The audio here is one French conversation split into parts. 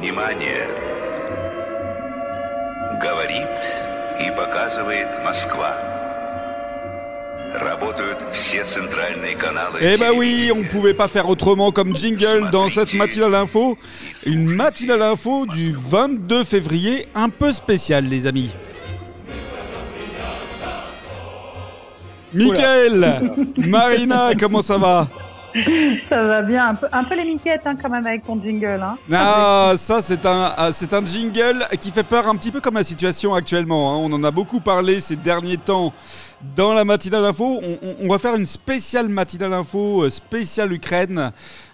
Внимание! Говорит и показывает Москва. Работают все центральные каналы. Eh bah oui, on pouvait pas faire autrement comme jingle dans cette matinale info. Une matinale info du 22 février, un peu spéciale les amis. Michael, Marina, comment ça va Ça va bien, un peu, les miquettes hein, quand même avec ton jingle. Hein. Ah, ça c'est un, ah, c'est un jingle qui fait peur un petit peu comme la situation actuellement. hein. On en a beaucoup parlé ces derniers temps dans la matinale info. On, on- on va faire une spéciale matinale info, euh, spéciale Ukraine.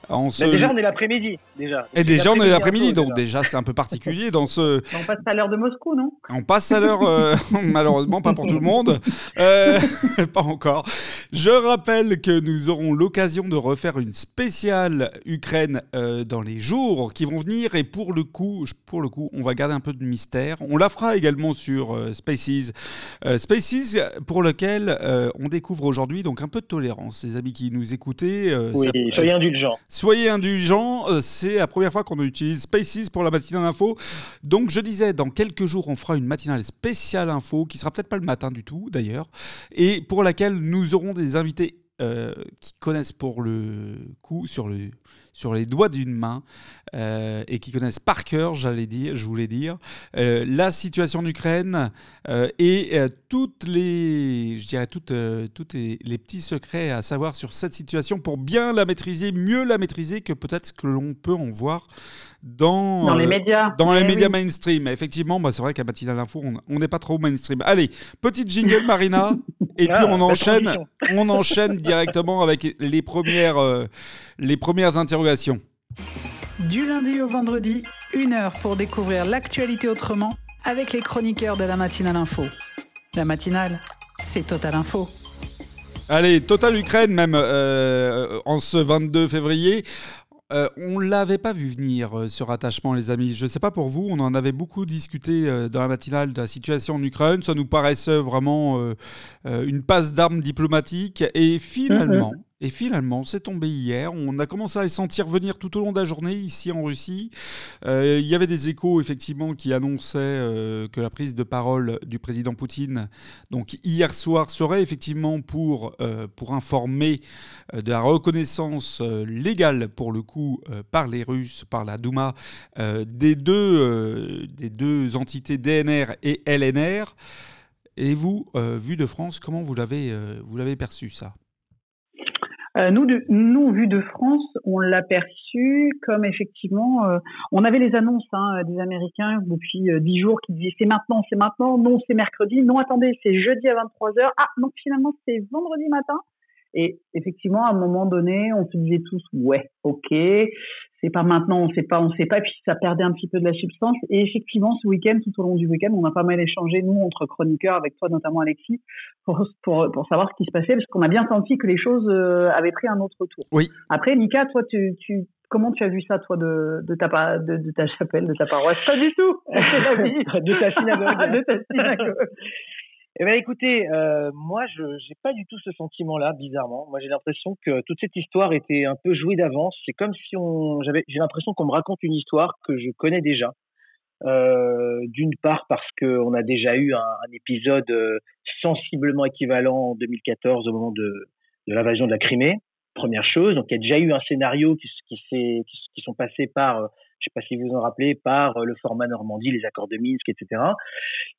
Mais déjà, on est l'après-midi. Déjà. Et déjà on est l'après-midi, info, donc déjà c'est un peu particulier dans ce... On passe à l'heure de Moscou, non? On passe à l'heure, euh, malheureusement pas pour tout le monde, Euh, pas encore. Je rappelle que nous aurons l'occasion de refaire une spéciale Ukraine euh, dans les jours qui vont venir et pour le coup, pour le coup, on va garder un peu de mystère. On la fera également sur Spaces, Spaces pour lequel on découvre aujourd'hui donc un peu de tolérance. Les amis qui nous écoutez, Oui, ça- soyez indulgents. Soyez indulgents, euh, c'est la première fois qu'on utilise Spaces pour la matinale info. Donc je disais, dans quelques jours, on fera une matinale spéciale info, qui sera peut-être pas le matin du tout d'ailleurs, et pour laquelle nous aurons des invités euh, qui connaissent pour le coup sur, le, sur les doigts d'une main euh, et qui connaissent par cœur, j'allais dire, je voulais dire, euh, la situation en Ukraine et toutes les, je dirais toutes, toutes les, les petits secrets à savoir sur cette situation pour bien la maîtriser, mieux la maîtriser que peut-être ce que l'on peut en voir dans, Dans les médias. dans les Eh médias mainstream. Effectivement, bah, c'est vrai qu'à Matinale Info, on- on n'est pas trop mainstream. Allez, petite jingle, Marina, et puis Ah, on enchaîne, on enchaîne directement avec les premières, euh, les premières interrogations. Du lundi au vendredi, une heure pour découvrir l'actualité autrement avec les chroniqueurs de la matinale info. La matinale, c'est Total Info. Allez, Total Ukraine même euh, en ce 22 février. Euh, on l'avait pas vu venir euh, ce rattachement, les amis. Je ne sais pas pour vous, on en avait beaucoup discuté euh, dans la matinale de la situation en Ukraine. Ça nous paraissait vraiment euh, euh, une passe d'armes diplomatique. Et finalement, et finalement, c'est tombé hier. On a commencé à les sentir venir tout au long de la journée ici en Russie. Euh, Il y avait des échos effectivement qui annonçaient euh, que la prise de parole du président Poutine, donc hier soir, serait effectivement pour, euh, pour informer de la reconnaissance légale pour le coup par les Russes, par la Douma, des, deux, des deux entités DNR et LNR. Et vous, vu de France, comment vous l'avez l'avez perçu ça? Euh, nous, de, nous, vu de France, on l'a perçu comme effectivement, euh, on avait les annonces hein, des Américains depuis euh, dix jours qui disaient c'est maintenant, c'est maintenant, non c'est mercredi, non attendez c'est jeudi à 23 h ah non finalement c'est vendredi matin. Et effectivement, à un moment donné, on se disait tous ouais, ok, c'est pas maintenant, on sait pas, on sait pas, et puis ça perdait un petit peu de la substance. Et effectivement, ce week-end, tout au long du week-end, on a pas mal échangé nous entre chroniqueurs, avec toi notamment Alexis, pour, pour, pour savoir ce qui se passait, parce qu'on a bien senti que les choses euh, avaient pris un autre tour. Oui. Après, Mika, toi, tu, tu, comment tu as vu ça, toi, de, de, ta, de, de ta chapelle, de ta paroisse? Pas du tout. De ta synagogue. de ta synagogue. Eh ben, écoutez, euh, moi, je n'ai pas du tout ce sentiment-là, bizarrement. Moi, j'ai l'impression que toute cette histoire était un peu jouée d'avance. C'est comme si on, j'avais, j'ai l'impression qu'on me raconte une histoire que je connais déjà. Euh, d'une part parce qu'on a déjà eu un, épisode euh, sensiblement équivalent en 2014 au moment de, de l'invasion de la Crimée. Première chose, donc il y a déjà eu un scénario qui, qui, qui, sont passés par, je sais pas si vous vous en rappelez, par euh, le format Normandie, les accords de Minsk, etc.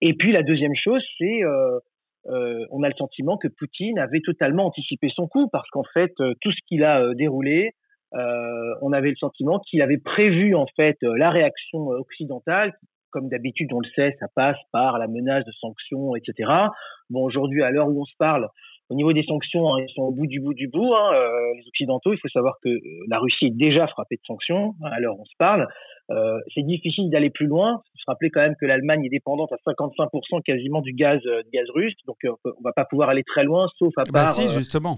Et puis la deuxième chose, c'est euh, euh, on a le sentiment que Poutine avait totalement anticipé son coup parce qu'en fait euh, tout ce qu'il a euh, déroulé, euh, on avait le sentiment qu'il avait prévu en fait la réaction occidentale. Comme d'habitude, on le sait, ça passe par la menace de sanctions, etc. Bon, aujourd'hui, à l'heure où on se parle, au niveau des sanctions, hein, ils sont au bout du bout du bout. Hein, euh, les Occidentaux, il faut savoir que euh, la Russie est déjà frappée de sanctions hein, à l'heure où on se parle. Euh, c'est difficile d'aller plus loin. Il faut se rappeler quand même que l'Allemagne est dépendante à 55% quasiment du gaz, euh, du gaz russe, donc euh, on va pas pouvoir aller très loin, sauf à Bah part. si, justement.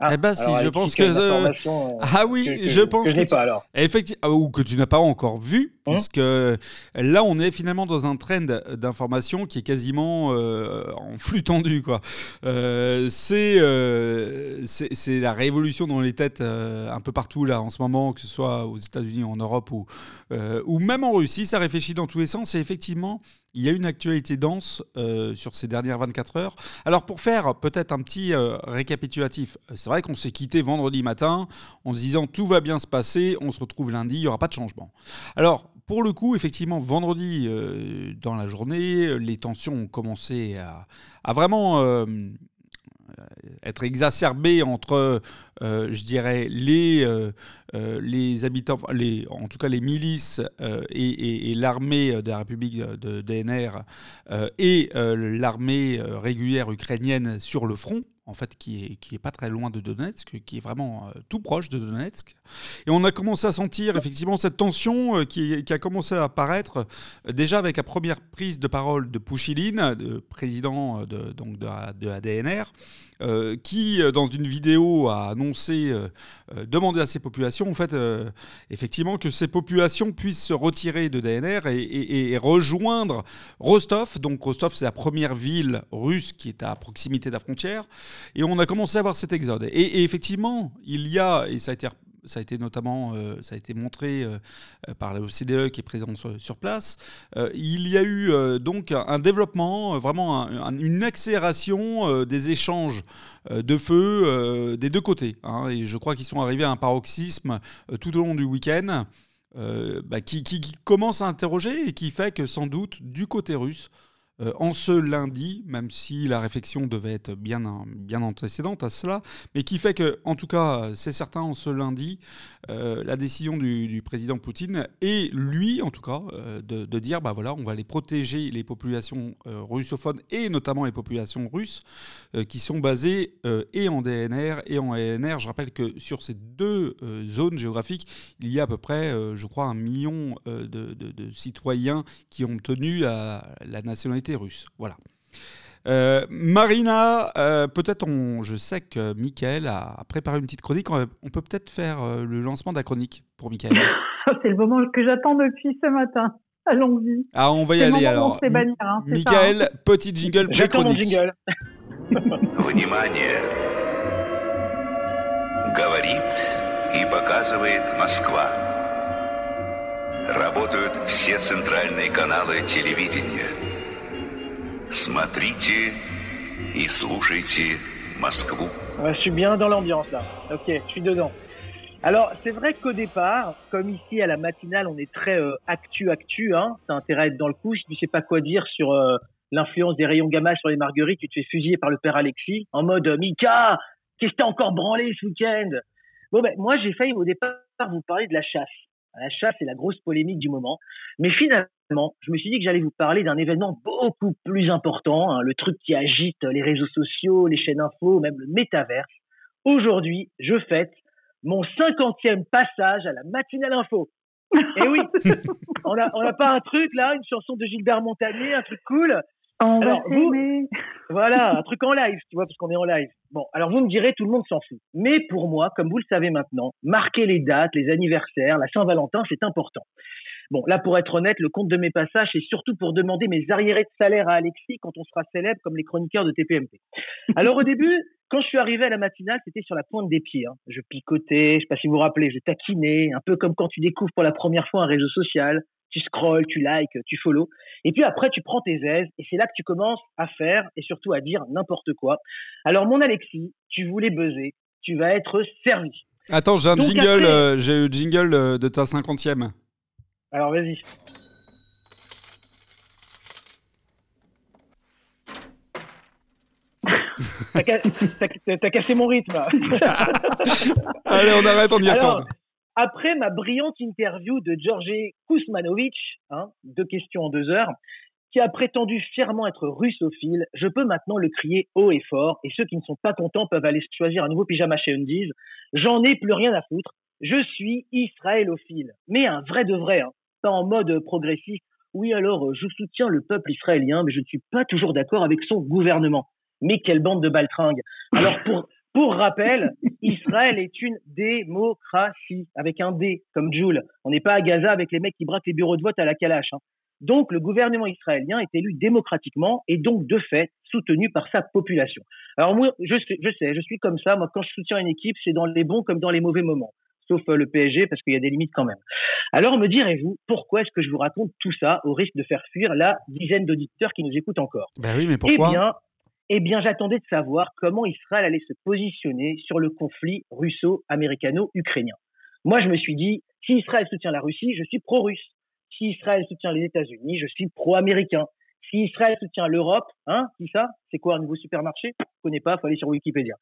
Ah, eh ben si, je pense que euh, euh, ah oui, que- que- je pense que je que n'ai tu- pas alors. Effectivement, ou que tu n'as pas encore vu, Hein puisque là, on est finalement dans un trend d'information qui est quasiment euh, en flux tendu. quoi. Euh, c'est euh, la révolution dans les têtes euh, un peu partout là en ce moment, que ce soit aux États-Unis, en Europe ou, euh, ou même en Russie. Ça réfléchit dans tous les sens et effectivement, il y a une actualité dense euh, sur ces dernières 24 heures. Alors pour faire peut-être un petit euh, récapitulatif, euh, c'est vrai qu'on s'est quitté vendredi matin en se disant tout va bien se passer, on se retrouve lundi, il n'y aura pas de changement. Alors pour le coup, effectivement, vendredi dans la journée, les tensions ont commencé à, vraiment être exacerbées entre, euh, je dirais, les, euh, euh, les habitants, en tout cas les milices euh, et, et- l'armée de la République de DNR euh, et euh, l'armée euh, régulière ukrainienne sur le front, en fait, qui est, qui est pas très loin de Donetsk, qui est vraiment euh, tout proche de Donetsk. Et on a commencé à sentir effectivement cette tension euh, qui, a commencé à apparaître euh, déjà avec la première prise de parole de Pouchiline, de président de, donc de, de qui, dans une vidéo, a annoncé, demander à ses populations, en fait, effectivement, que ces populations puissent se retirer de DNR et rejoindre Rostov. Donc Rostov, c'est la première ville russe qui est à proximité de la frontière. Et on a commencé à voir cet exode. Et, effectivement, il y a, et ça a été, notamment, euh, ça a été montré euh, euh, par l'OCDE qui est présent sur, place, euh, il y a eu donc un, développement, vraiment un- un- une accélération des échanges de feu des deux côtés. hein. et je crois qu'ils sont arrivés à un paroxysme tout au long du week-end. bah, qui commence à interroger et qui fait que sans doute du côté russe, euh, en ce lundi, même si la réflexion devait être bien, bien antécédente à cela, mais qui fait que, en tout cas, c'est certain, en ce lundi, euh, la décision du, président Poutine et lui, en tout cas, euh, de, dire, bah voilà, on va aller protéger les populations russophones et notamment les populations russes qui sont basées et en DNR et en LNR. Je rappelle que sur ces deux zones géographiques, il y a à peu près, je crois, un million de citoyens qui ont obtenu la, la nationalité russe. Voilà. Euh, Marina, euh, peut-être on, je sais que Michael a préparé une petite chronique. On, on peut peut-être faire euh, le lancement de la chronique pour Michael. C'est le moment que j'attends depuis ce matin. Allons-y. Ah, on va y C'est le aller moment où alors. on se fait bannir, hein, c'est ça, Michael, petit jingle J'attends mon pré-chronique. jingle. Внимание! Говорит и показывает Москва. Работают все центральные каналы телевидения. Смотрите и слушайте Москву. Ouais, je suis bien dans l'ambiance là. Ok, je suis dedans. Alors, c'est vrai qu'au départ, comme ici à la matinale, on est très euh, actu-actu, hein, t'as intérêt à être dans le coup. Si tu sais pas quoi dire sur euh, l'influence des rayons gamma sur les marguerites, tu te fais fusiller par le père Alexis en mode euh, Mika, qu'est-ce que t'as encore branlé ce week-end Bon, ben, moi, j'ai failli au départ vous parler de la chasse. La chasse, c'est la grosse polémique du moment. Mais finalement, je me suis dit que j'allais vous parler d'un événement beaucoup plus important, hein, le truc qui agite les réseaux sociaux, les chaînes info, même le métaverse. Aujourd'hui, je fête mon cinquantième passage à la matinale info. Et oui, on n'a on a pas un truc là, une chanson de Gilbert Montagnier, un truc cool? On va Alors, vous-. Voilà, un truc en live, tu vois, parce qu'on est en live. Bon, alors vous me direz, tout le monde s'en fout. Mais pour moi, comme vous le savez maintenant, marquer les dates, les anniversaires, la Saint-Valentin, c'est important. Bon, là, pour être honnête, le compte de mes passages, c'est surtout pour demander mes arriérés de salaire à Alexis quand on sera célèbre comme les chroniqueurs de TPMP. Alors au début, quand je suis arrivé à la matinale, c'était sur la pointe des pieds. hein. Je picotais, je sais pas si vous vous rappelez, je taquinais, un peu comme quand tu découvres pour la première fois un réseau social. Tu scrolls, tu likes, tu follow. Et puis après, tu prends tes aises et c'est là que tu commences à faire et surtout à dire n'importe quoi. Alors, mon Alexis, tu voulais buzzer, tu vas être servi. Attends, j'ai un Donc jingle, après- euh, j'ai eu le jingle euh, de ta cinquantième. Alors, vas-y. T'as ca- t'as- t'as cassé mon rythme. Allez, on arrête, on y Alors, retourne. Après ma brillante interview de Georgi Kuzmanovic, hein, deux questions en deux heures, qui a prétendu fièrement être russophile, je peux maintenant le crier haut et fort, et ceux qui ne sont pas contents peuvent aller choisir un nouveau pyjama chez Undies. J'en ai plus rien à foutre. Je suis israélophile, mais un vrai de vrai, hein, pas en mode progressiste. Oui, alors, euh, je soutiens le peuple israélien, mais je ne suis pas toujours d'accord avec son gouvernement. Mais quelle bande de baltringues. Alors, pour, Pour rappel, Israël est une démocratie, avec un D, comme Jules. On n'est pas à Gaza avec les mecs qui braquent les bureaux de vote à la calache. Hein. Donc, le gouvernement israélien est élu démocratiquement et donc, de fait, soutenu par sa population. Alors, moi, je sais, je sais, je suis comme ça. Moi, quand je soutiens une équipe, c'est dans les bons comme dans les mauvais moments. Sauf euh, le PSG, parce qu'il y a des limites quand même. Alors, me direz-vous, pourquoi est-ce que je vous raconte tout ça au risque de faire fuir la dizaine d'auditeurs qui nous écoutent encore? Ben oui, mais pourquoi? Eh bien, eh bien, j'attendais de savoir comment Israël allait se positionner sur le conflit russo-américano-ukrainien. Moi, je me suis dit, si Israël soutient la Russie, je suis pro-russe. Si Israël soutient les États-Unis, je suis pro-américain. Si Israël soutient l'Europe, hein, qui ça C'est quoi un nouveau supermarché? Je connais pas, faut aller sur Wikipédia.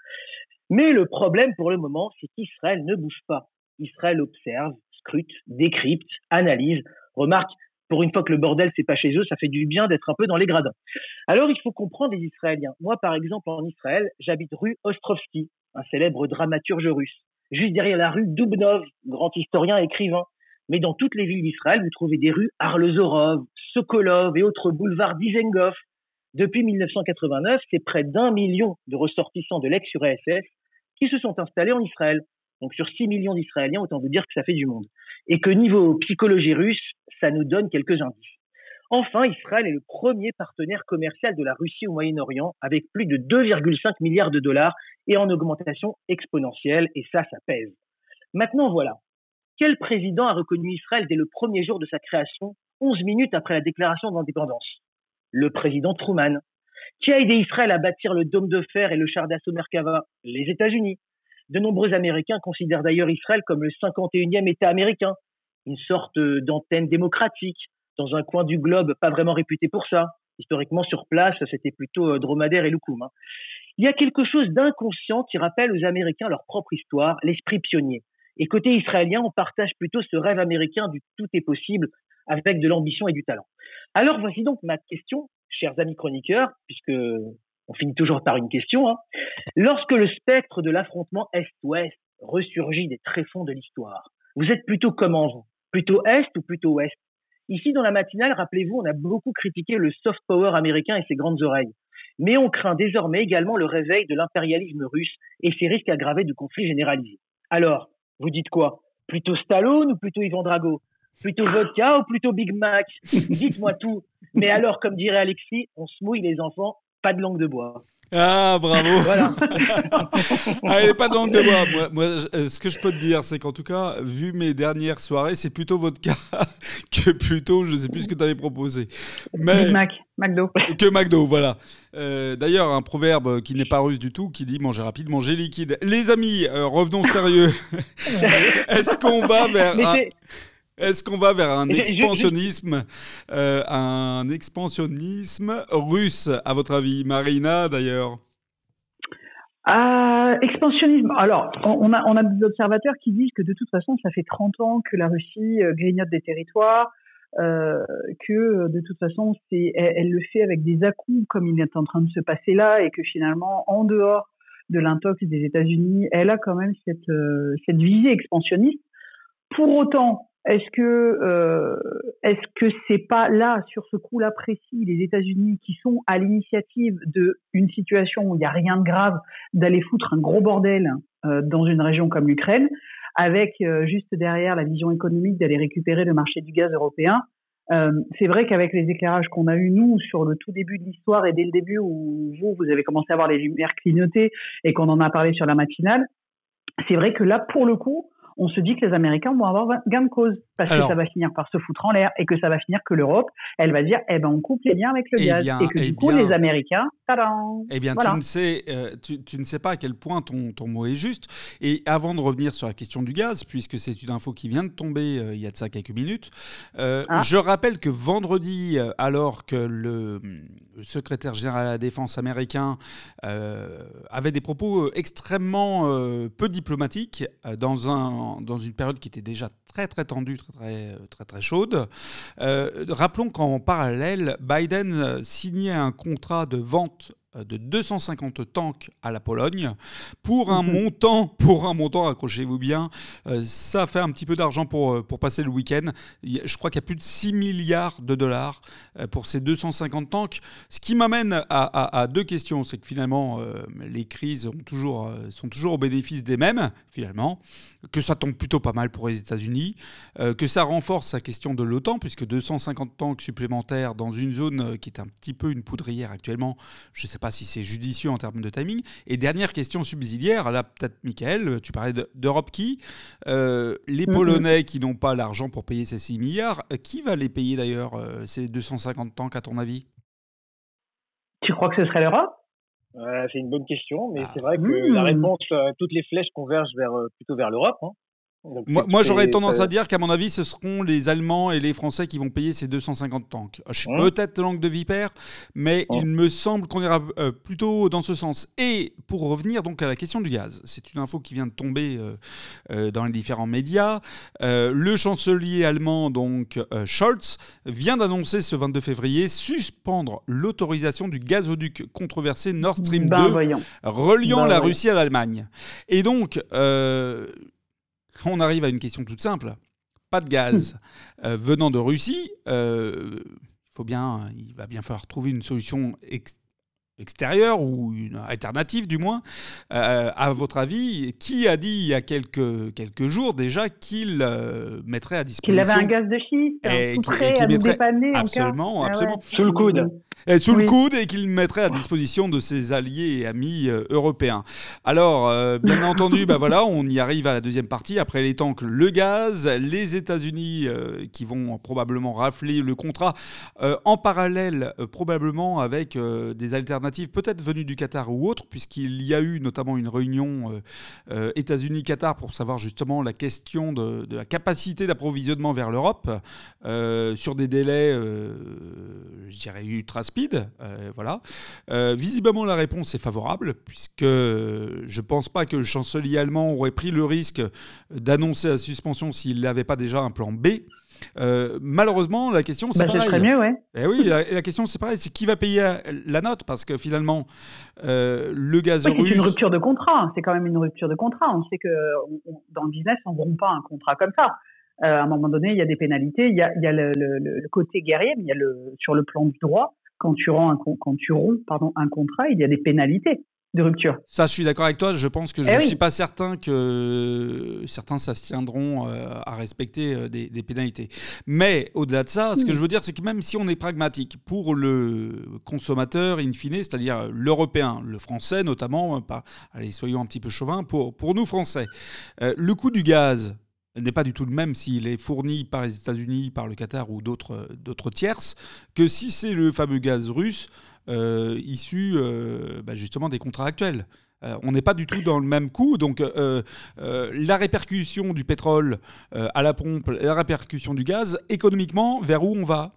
Mais le problème pour le moment, c'est qu'Israël ne bouge pas. Israël observe, scrute, décrypte, analyse, remarque. Pour une fois que le bordel c'est pas chez eux, ça fait du bien d'être un peu dans les gradins. Alors il faut comprendre les Israéliens. Moi, par exemple, en Israël, j'habite rue Ostrovski, un célèbre dramaturge russe, juste derrière la rue Dubnov, grand historien et écrivain. Mais dans toutes les villes d'Israël, vous trouvez des rues Arlezorov, Sokolov et autres boulevards Dizengoff. Depuis 1989, c'est près d'un million de ressortissants de l'ex-URSS qui se sont installés en Israël. Donc sur 6 millions d'Israéliens, autant vous dire que ça fait du monde. Et que niveau psychologie russe, ça nous donne quelques indices. Enfin, Israël est le premier partenaire commercial de la Russie au Moyen-Orient, avec plus de 2,5 milliards de dollars et en augmentation exponentielle, et ça, ça pèse. Maintenant, voilà. Quel président a reconnu Israël dès le premier jour de sa création, 11 minutes après la déclaration d'indépendance? Le président Truman. Qui a aidé Israël à bâtir le dôme de fer et le char d'assaut Merkava Les États-Unis. De nombreux Américains considèrent d'ailleurs Israël comme le 51e État américain, une sorte d'antenne démocratique dans un coin du globe pas vraiment réputé pour ça. Historiquement, sur place, c'était plutôt euh, dromadaire et loukoum. Hein. Il y a quelque chose d'inconscient qui rappelle aux Américains leur propre histoire, l'esprit pionnier. Et côté israélien, on partage plutôt ce rêve américain du tout est possible avec de l'ambition et du talent. Alors voici donc ma question, chers amis chroniqueurs, puisque on finit toujours par une question. Hein. Lorsque le spectre de l'affrontement Est-Ouest ressurgit des tréfonds de l'histoire, vous êtes plutôt comment vous? Plutôt Est ou plutôt Ouest? Ici, dans la matinale, rappelez-vous, on a beaucoup critiqué le soft power américain et ses grandes oreilles. Mais on craint désormais également le réveil de l'impérialisme russe et ses risques aggravés de conflits généralisés. Alors, vous dites quoi? Plutôt Stallone ou plutôt Ivan Drago? Plutôt vodka ou plutôt Big Mac? Dites-moi tout. Mais alors, comme dirait Alexis, on se mouille les enfants, pas de langue de bois. Ah, bravo. Voilà. Allez, pas de langue de bois. Moi, euh, ce que je peux te dire, c'est qu'en tout cas, vu mes dernières soirées, c'est plutôt votre cas que plutôt, je ne sais plus ce que tu avais proposé. Mais... Big Mac, McDo. Que McDo, voilà. Euh, d'ailleurs, un proverbe qui n'est pas russe du tout, qui dit manger rapide, manger liquide. Les amis, euh, revenons sérieux. Est-ce qu'on va vers... Est-ce qu'on va vers un expansionnisme, euh, un expansionnisme russe, à votre avis, Marina d'ailleurs euh, expansionnisme. Alors, on a, on a des observateurs qui disent que de toute façon, ça fait 30 ans que la Russie euh, grignote des territoires, euh, que de toute façon, c'est, elle, elle, le fait avec des à-coups comme il est en train de se passer là, et que finalement, en dehors de l'intox des États-Unis, elle a quand même cette, euh, cette visée expansionniste. Pour autant, est-ce que euh, est-ce que c'est pas là sur ce coup-là précis les États-Unis qui sont à l'initiative de une situation où il n'y a rien de grave d'aller foutre un gros bordel euh, dans une région comme l'Ukraine avec euh, juste derrière la vision économique d'aller récupérer le marché du gaz européen euh, c'est vrai qu'avec les éclairages qu'on a eu nous sur le tout début de l'histoire et dès le début où vous vous avez commencé à voir les lumières clignoter et qu'on en a parlé sur la matinale c'est vrai que là pour le coup on se dit que les Américains vont avoir gain de cause parce que ça va finir par se foutre en l'air et que ça va finir que l'Europe, elle va dire, eh ben on coupe les liens avec le eh gaz et que du eh coup les Américains, tadam, Eh bien, tu, ne sais, euh, tu, ne sais pas à quel point ton, ton mot est juste. Et avant de revenir sur la question du gaz, puisque c'est une info qui vient de tomber euh, il y a de ça quelques minutes, euh, ah. je rappelle que vendredi, alors que le, le, secrétaire général à la défense américain avait des propos extrêmement peu diplomatiques dans un dans, une période qui était déjà très très tendue, très très, très, très chaude. Euh, rappelons qu'en parallèle, Biden signait un contrat de vente euh, de 250 tanks à la Pologne pour un mhm. montant, pour un montant, accrochez-vous bien, euh, ça fait un petit peu d'argent pour, euh, pour passer le week-end. Je crois qu'il y a plus de 6 milliards de dollars pour ces 250 tanks. Ce qui m'amène à, deux questions. C'est que finalement, les crises ont toujours, sont toujours au bénéfice des mêmes, finalement, que ça tombe plutôt pas mal pour les États-Unis, que ça renforce la question de l'OTAN, puisque 250 tanks supplémentaires dans une zone qui est un petit peu une poudrière actuellement, je ne sais pas si c'est judicieux en termes de timing. Et dernière question subsidiaire, là peut-être Michael, tu parlais d'Europe qui euh, Les mm-hmm. Polonais qui n'ont pas l'argent pour payer ces 6 milliards, euh, qui va les payer d'ailleurs, euh, ces 250 tanks à ton avis? Tu crois que ce serait l'Europe? C'est une bonne question, mais ah. c'est vrai que la mm. réponse, toutes les flèches convergent vers, plutôt vers l'Europe. Hein moi, j'aurais tendance à dire qu'à mon avis, ce seront les Allemands et les Français qui vont payer ces 250 tanks. Je suis hein peut-être langue de vipère, mais hein il me semble qu'on ira euh, plutôt dans ce sens. Et pour revenir donc à la question du gaz, c'est une info qui vient de tomber euh, euh, dans les différents médias. le chancelier allemand, donc Scholz, vient d'annoncer ce 22 février suspendre l'autorisation du gazoduc controversé Nord Stream 2, ben, reliant ben, la Russie à l'Allemagne. Et donc, on arrive à une question toute simple. Pas de gaz euh, venant de Russie. Euh, il faut bien, il va bien falloir trouver une solution extérieure ou une alternative du moins. Euh, à votre avis, qui a dit il y a quelques, quelques jours déjà qu'il euh, mettrait à disposition... Qu'il avait un gaz de schiste, et tout prêt à nous dépanner Absolument, absolument. Ah sous le coude. Et sous le coude et qu'il mettrait à disposition de ses alliés et amis euh, européens. Alors, bien entendu, bah voilà, on y arrive à la deuxième partie. Après les tanks, le gaz, les États-Unis qui vont probablement rafler le contrat en parallèle, probablement avec des alternatives peut-être venue du Qatar ou autre, puisqu'il y a eu notamment une réunion euh, euh, États-Unis-Qatar pour savoir justement la question de, la capacité d'approvisionnement vers l'Europe euh, sur des délais, je dirais, ultra speed. voilà. visiblement, la réponse est favorable, puisque je ne pense pas que le chancelier allemand aurait pris le risque d'annoncer la suspension s'il n'avait pas déjà un plan B. Euh, malheureusement, la question c'est bah, pareil. mieux, ouais. Eh oui, la, question c'est pareil, c'est qui va payer la note? Parce que finalement, euh, le gaz russe. C'est une rupture de contrat. C'est quand même une rupture de contrat. On sait que dans le business, on ne rompt pas un contrat comme ça. Euh, à un moment donné, il y a des pénalités. Il y a, il y a le, côté guerrier, mais il y a le sur le plan du droit. Quand tu, rends un, quand tu romps pardon, un contrat, il y a des pénalités de rupture. Ça, je suis d'accord avec toi. Je pense que je ne eh suis pas certain que certains s'abstiendront euh, à respecter euh, des, pénalités. Mais au-delà de ça, ce que hmm. je veux dire, c'est que même si on est pragmatique, pour le consommateur in fine, c'est-à-dire l'Européen, le Français notamment, euh, pas, allez, soyons un petit peu chauvins, pour, pour nous Français, le coût du gaz n'est pas du tout le même s'il est fourni par les États-Unis, par le Qatar ou d'autres tierces, que si c'est le fameux gaz russe euh, issus euh, bah, justement des contrats actuels. Euh, on n'est pas du tout dans le même coup. Donc, la répercussion du pétrole à la pompe, la répercussion du gaz, économiquement, vers où on va?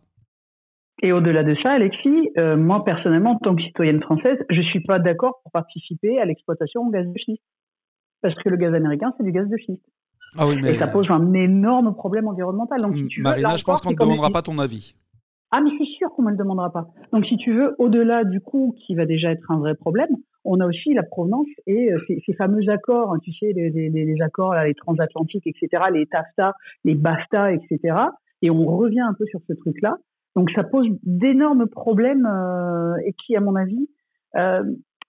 Et au-delà de ça, Alexis, moi personnellement, en tant que citoyenne française, je ne suis pas d'accord pour participer à l'exploitation au gaz de schiste. Parce que le gaz américain, c'est du gaz de schiste. Ah oui, mais... Et ça pose un énorme problème environnemental. Donc, si tu Marina, je pense qu'on ne demandera pas ton avis. Ah, mais c'est sûr qu'on ne me le demandera pas. Donc, si tu veux, au-delà du coût, qui va déjà être un vrai problème, on a aussi la provenance et euh, ces, fameux accords, hein, tu sais, les, accords, là, les transatlantiques, etc., les TAFTA, les BAFTA, etc. Et on revient un peu sur ce truc-là. Donc, ça pose d'énormes problèmes euh, et qui, à mon avis, euh,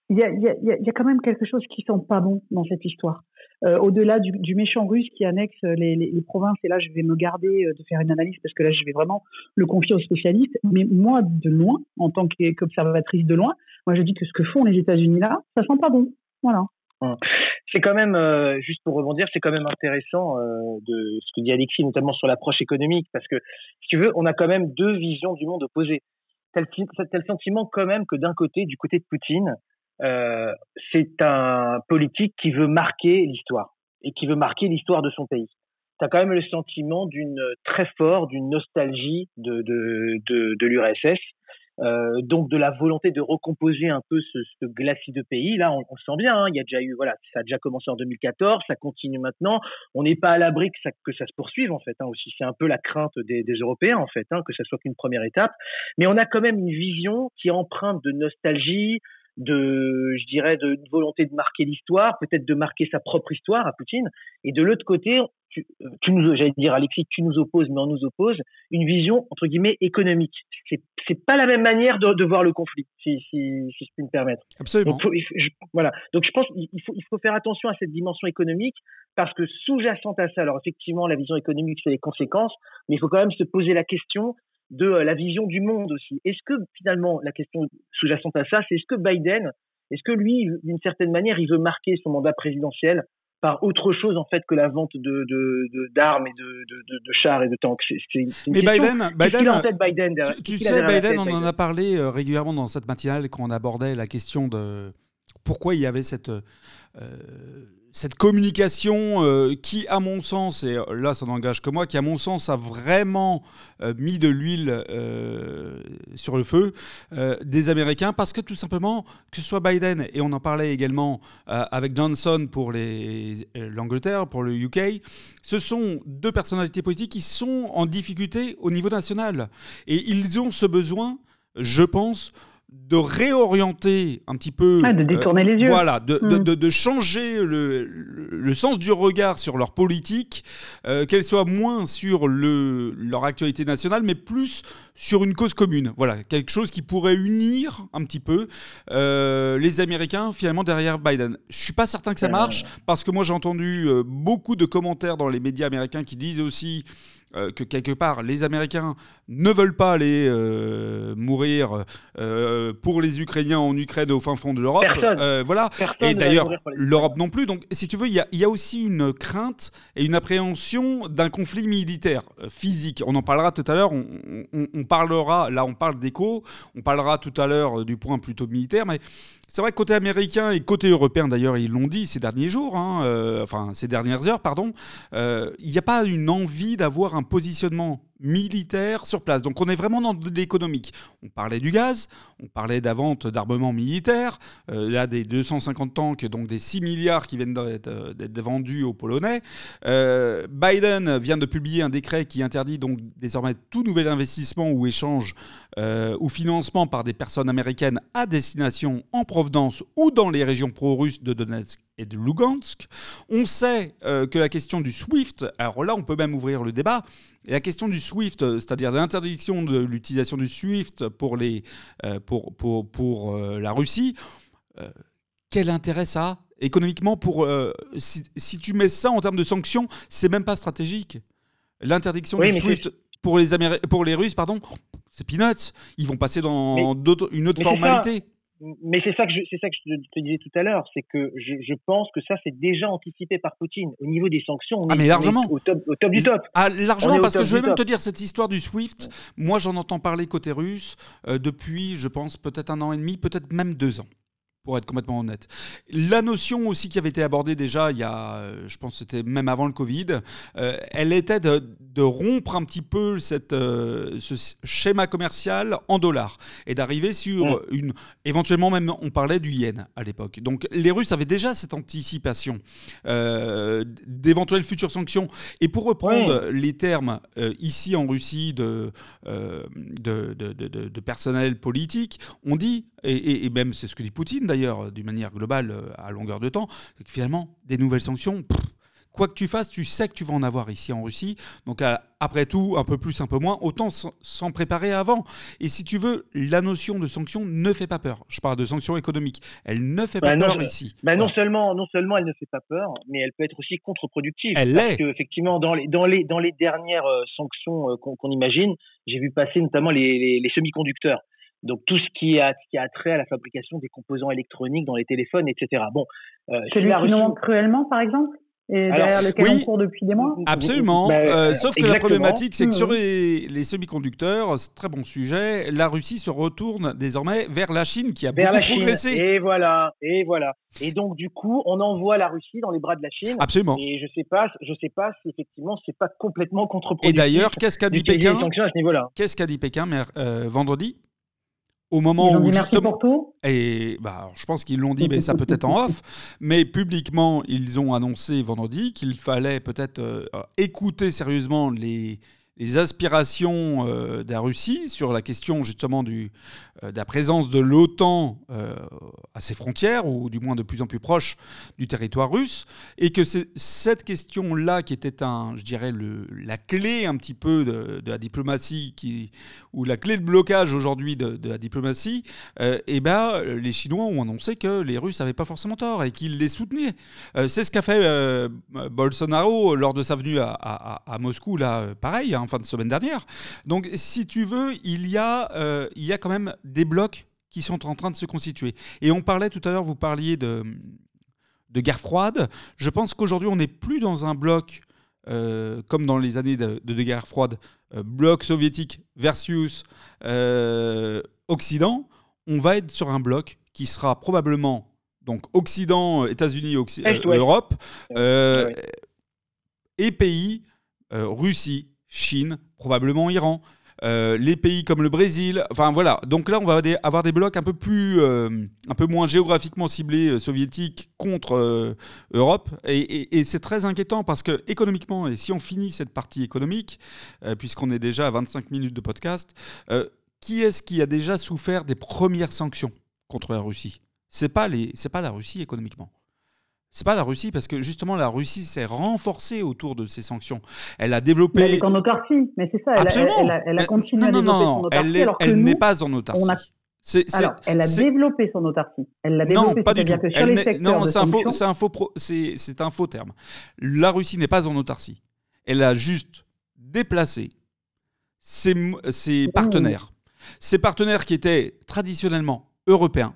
il y, a, y, a, y, a, quand même quelque chose qui sent pas bon dans cette histoire. Euh, au-delà du, méchant russe qui annexe les, les, provinces, et là je vais me garder euh, de faire une analyse parce que là je vais vraiment le confier aux spécialistes, mais moi de loin, en tant qu'observatrice de loin, moi je dis que ce que font les États-Unis là, ça sent pas bon. Voilà. C'est quand même, euh, juste pour rebondir, c'est quand même intéressant euh, de ce que dit Alexis, notamment sur l'approche économique, parce que si tu veux, on a quand même deux visions du monde opposées. T'as le, sentiment quand même que d'un côté, du côté de Poutine, euh, c'est un politique qui veut marquer l'histoire et qui veut marquer l'histoire de son pays. Tu quand même le sentiment d'une très fort d'une nostalgie de, de, de, de l'URSS, euh, donc de la volonté de recomposer un peu ce, ce glacis de pays. Là, on, on sent bien, hein, il y a déjà eu, voilà, ça a déjà commencé en 2014, ça continue maintenant. On n'est pas à l'abri que ça, que ça se poursuive en fait. Hein, aussi, c'est un peu la crainte des, des Européens en fait, hein, que ça soit qu'une première étape. Mais on a quand même une vision qui est empreinte de nostalgie, de, je dirais, de une volonté de marquer l'histoire, peut-être de marquer sa propre histoire à Poutine. Et de l'autre côté, tu, tu nous, j'allais dire Alexis, tu nous opposes, mais on nous oppose une vision entre guillemets économique. C'est, c'est pas la même manière de, de voir le conflit, si, si, si je puis me permettre. Absolument. Donc, faut- je- voilà. Donc je pense qu'il faut, il faut faire attention à cette dimension économique parce que sous-jacente à ça, alors effectivement, la vision économique, c'est les conséquences, mais il faut quand même se poser la question de euh, la vision du monde aussi. Est-ce que finalement, la question sous-jacente à ça, c'est est-ce que Biden, est-ce que lui, d'une certaine manière, il veut marquer son mandat présidentiel par autre chose en fait que la vente de de- de- d'armes et de, de, chars et de tanks? Une Mais. Biden, a en Biden, tête Biden derrière- tu, sais, Biden, tête, on en a parlé euh, régulièrement dans cette matinale quand on abordait la question de pourquoi il y avait cette, euh, cette communication euh, qui, à mon sens, et là ça n'engage que moi, qui, à mon sens, a vraiment euh, mis de l'huile euh, sur le feu des Américains parce que tout simplement, que ce soit Biden, et on en parlait également avec Johnson pour l'Angleterre, pour le UK, ce sont deux personnalités politiques qui sont en difficulté au niveau national. Et ils ont ce besoin, je pense, de réorienter un petit peu. Ah, de détourner les yeux. Voilà, de, de- Mm. de- de changer le, le- le sens du regard sur leur politique, euh, qu'elle soit moins sur le, leur actualité nationale, mais plus sur une cause commune. Voilà, quelque chose qui pourrait unir un petit peu euh, les Américains finalement derrière Biden. Je suis pas certain que ça marche parce que moi j'ai entendu euh, beaucoup de commentaires dans les médias américains qui disent aussi euh, que quelque part les Américains ne veulent pas aller euh, mourir euh, pour les Ukrainiens en Ukraine au fin fond de l'Europe. Euh, voilà. Personne Et d'ailleurs, l'Europe non plus. Donc, si tu veux, il y, a- il y a aussi une crainte et une appréhension d'un conflit militaire physique. On en parlera tout à l'heure. On, on- on parlera, là, on parle d'écho. On parlera tout à l'heure du point plutôt militaire. Mais c'est vrai que côté américain et côté européen, d'ailleurs, ils l'ont dit ces derniers jours, hein, enfin, ces dernières heures, pardon, il n'y a pas une envie d'avoir un positionnement militaire sur place. Donc on est vraiment dans de l'économique. On parlait du gaz, on parlait de la vente d'armement militaire, euh, là des 250 tanks, donc des 6 milliards qui viennent d'être euh, vendus aux Polonais. Euh, Biden vient de publier un décret qui interdit donc désormais tout nouvel investissement ou échange euh, ou financement par des personnes américaines à destination en provenance ou dans les régions pro-russes de Donetsk et de Lugansk. On sait euh, que la question du SWIFT, alors là on peut même ouvrir le débat, et la question du SWIFT, euh, c'est-à-dire l'interdiction de l'utilisation du SWIFT pour, les, euh, pour, pour, pour la Russie, quel intérêt ça a économiquement pour... si, si tu mets ça en termes de sanctions, c'est même pas stratégique. L'interdiction Oui, du SWIFT pour les, Améri- pour les Russes, pardon, c'est peanuts. Ils vont passer dans Mais- une autre mais formalité. Mais c'est ça que je, c'est ça que je te disais tout à l'heure, c'est que je, je pense que ça c'est déjà anticipé par Poutine au niveau des sanctions. on Ah, est- mais on est largement. au top, au top du top. Ah, largement, parce que je vais même top. te dire, cette histoire du SWIFT, moi j'en entends parler côté russe euh, depuis, je pense, peut-être un an et demi, peut-être même deux ans. Pour être complètement honnête. La notion aussi qui avait été abordée déjà il y a, euh, je pense que c'était même avant le Covid, euh, elle était de, de rompre un petit peu cette, euh, ce schéma commercial en dollars et d'arriver sur une. Éventuellement, même, on parlait du yen à l'époque. Donc les Russes avaient déjà cette anticipation euh, d'éventuelles futures sanctions. Et pour reprendre les termes ici en Russie de, de, de, de- de- de personnel politique, on dit, et, et- et même c'est ce que dit Poutine d'ailleurs, d'une manière globale euh, à longueur de temps, c'est que finalement, des nouvelles sanctions, pff, quoi que tu fasses, tu sais que tu vas en avoir ici en Russie. Donc à- après tout, un peu plus, un peu moins, autant s'en- préparer avant. Et si tu veux, la notion de sanctions ne fait pas peur. Je parle de sanctions économiques. Elle ne fait pas Bah non, peur je- ici. Bah non seulement non seulement elle ne fait pas peur, mais elle peut être aussi contre-productive. Elle parce l'est. que effectivement dans les dans les dans les dernières euh, sanctions euh, qu'on imagine, j'ai vu passer notamment les, les, les semi-conducteurs. Donc tout ce qui a ce qui a trait à la fabrication des composants électroniques dans les téléphones, etc. Bon, euh, Celui la qui Russie- nous manque cruellement, par exemple Et Alors, derrière lequel oui. on court depuis des mois Absolument. Bah, Euh, sauf que la problématique, c'est que sur Mhm. les, les semi-conducteurs, c'est très bon sujet, la Russie se retourne désormais vers la Chine qui a vers beaucoup la Chine. progressé. Et voilà, et voilà. Et donc du coup, on envoie la Russie dans les bras de la Chine. Absolument. Et je sais pas, je sais pas si effectivement c'est pas complètement contre-productif. Et d'ailleurs, qu'est-ce qu'a dit Pékin. Qu'est-ce qu'a dit Pékin mer- euh, vendredi? Au moment où justement. pour tout? Et bah, je pense qu'ils l'ont dit, mais ça peut-être en off. Mais publiquement, ils ont annoncé vendredi qu'il fallait peut-être euh, écouter sérieusement les, les aspirations euh, de la Russie sur la question justement du, euh, de la présence de l'OTAN euh, à ses frontières, ou du moins de plus en plus proche du territoire russe, et que c'est cette question-là qui était, un, je dirais, le, la clé un petit peu de, la diplomatie, qui, ou la clé de blocage aujourd'hui de, la diplomatie, et eh ben, les Chinois ont annoncé que les Russes n'avaient pas forcément tort et qu'ils les soutenaient. c'est ce qu'a fait Bolsonaro lors de sa venue à, à Moscou, là, pareil, hein, fin de semaine dernière. Donc, si tu veux, il y a, euh, il y a quand même des blocs qui sont en train de se constituer. Et on parlait tout à l'heure, vous parliez de, de guerre froide. Je pense qu'aujourd'hui, on n'est plus dans un bloc euh, comme dans les années de, guerre froide, euh, bloc soviétique versus Occident. On va être sur un bloc qui sera probablement donc Occident, États-Unis, Europe et pays Russie, Chine, probablement Iran. Euh, les pays comme le Brésil, enfin voilà. Donc là, on va avoir des blocs un peu plus, euh, un peu moins géographiquement ciblés euh, soviétiques contre Europe, et, c'est très inquiétant parce que économiquement, et si on finit cette partie économique, puisqu'on est déjà à 25 minutes de podcast, qui est-ce qui a déjà souffert des premières sanctions contre la Russie? C'est pas les, c'est pas la Russie économiquement. C'est pas la Russie parce que justement la Russie s'est renforcée autour de ces sanctions. Elle a développé. elle est en autarcie, mais c'est ça. Elle Absolument. A, elle, a, continué à développer son autarcie. Elle, n'est pas en autarcie. Alors, elle a développé son autarcie. Elle l'a développé. Non, pas du tout. non, c'est un, faux, un, faux un faux terme. La Russie n'est pas en autarcie. Elle a juste déplacé ses, ses partenaires. Ses partenaires qui étaient traditionnellement européens,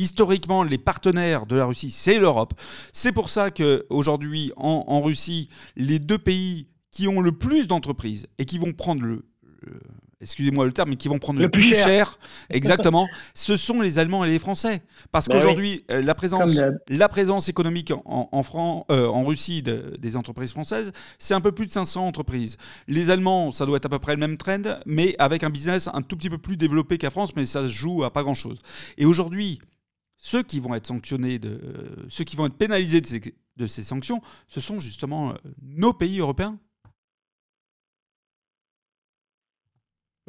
historiquement, les partenaires de la Russie, c'est l'Europe. C'est pour ça qu'aujourd'hui, en, en Russie, les deux pays qui ont le plus d'entreprises et qui vont prendre le, excusez-moi le terme, mais qui vont prendre le, plus cher, exactement, ce sont les Allemands et les Français. Parce bah qu'aujourd'hui, euh, la, présence, la présence économique en, en, euh, en Russie des entreprises françaises, c'est un peu plus de 500 entreprises. Les Allemands, ça doit être à peu près le même trend, mais avec un business un tout petit peu plus développé qu'à France, mais ça se joue à pas grand-chose. Et aujourd'hui, ceux qui vont être sanctionnés, de, ceux qui vont être pénalisés de ces, sanctions, ce sont justement euh, nos pays européens.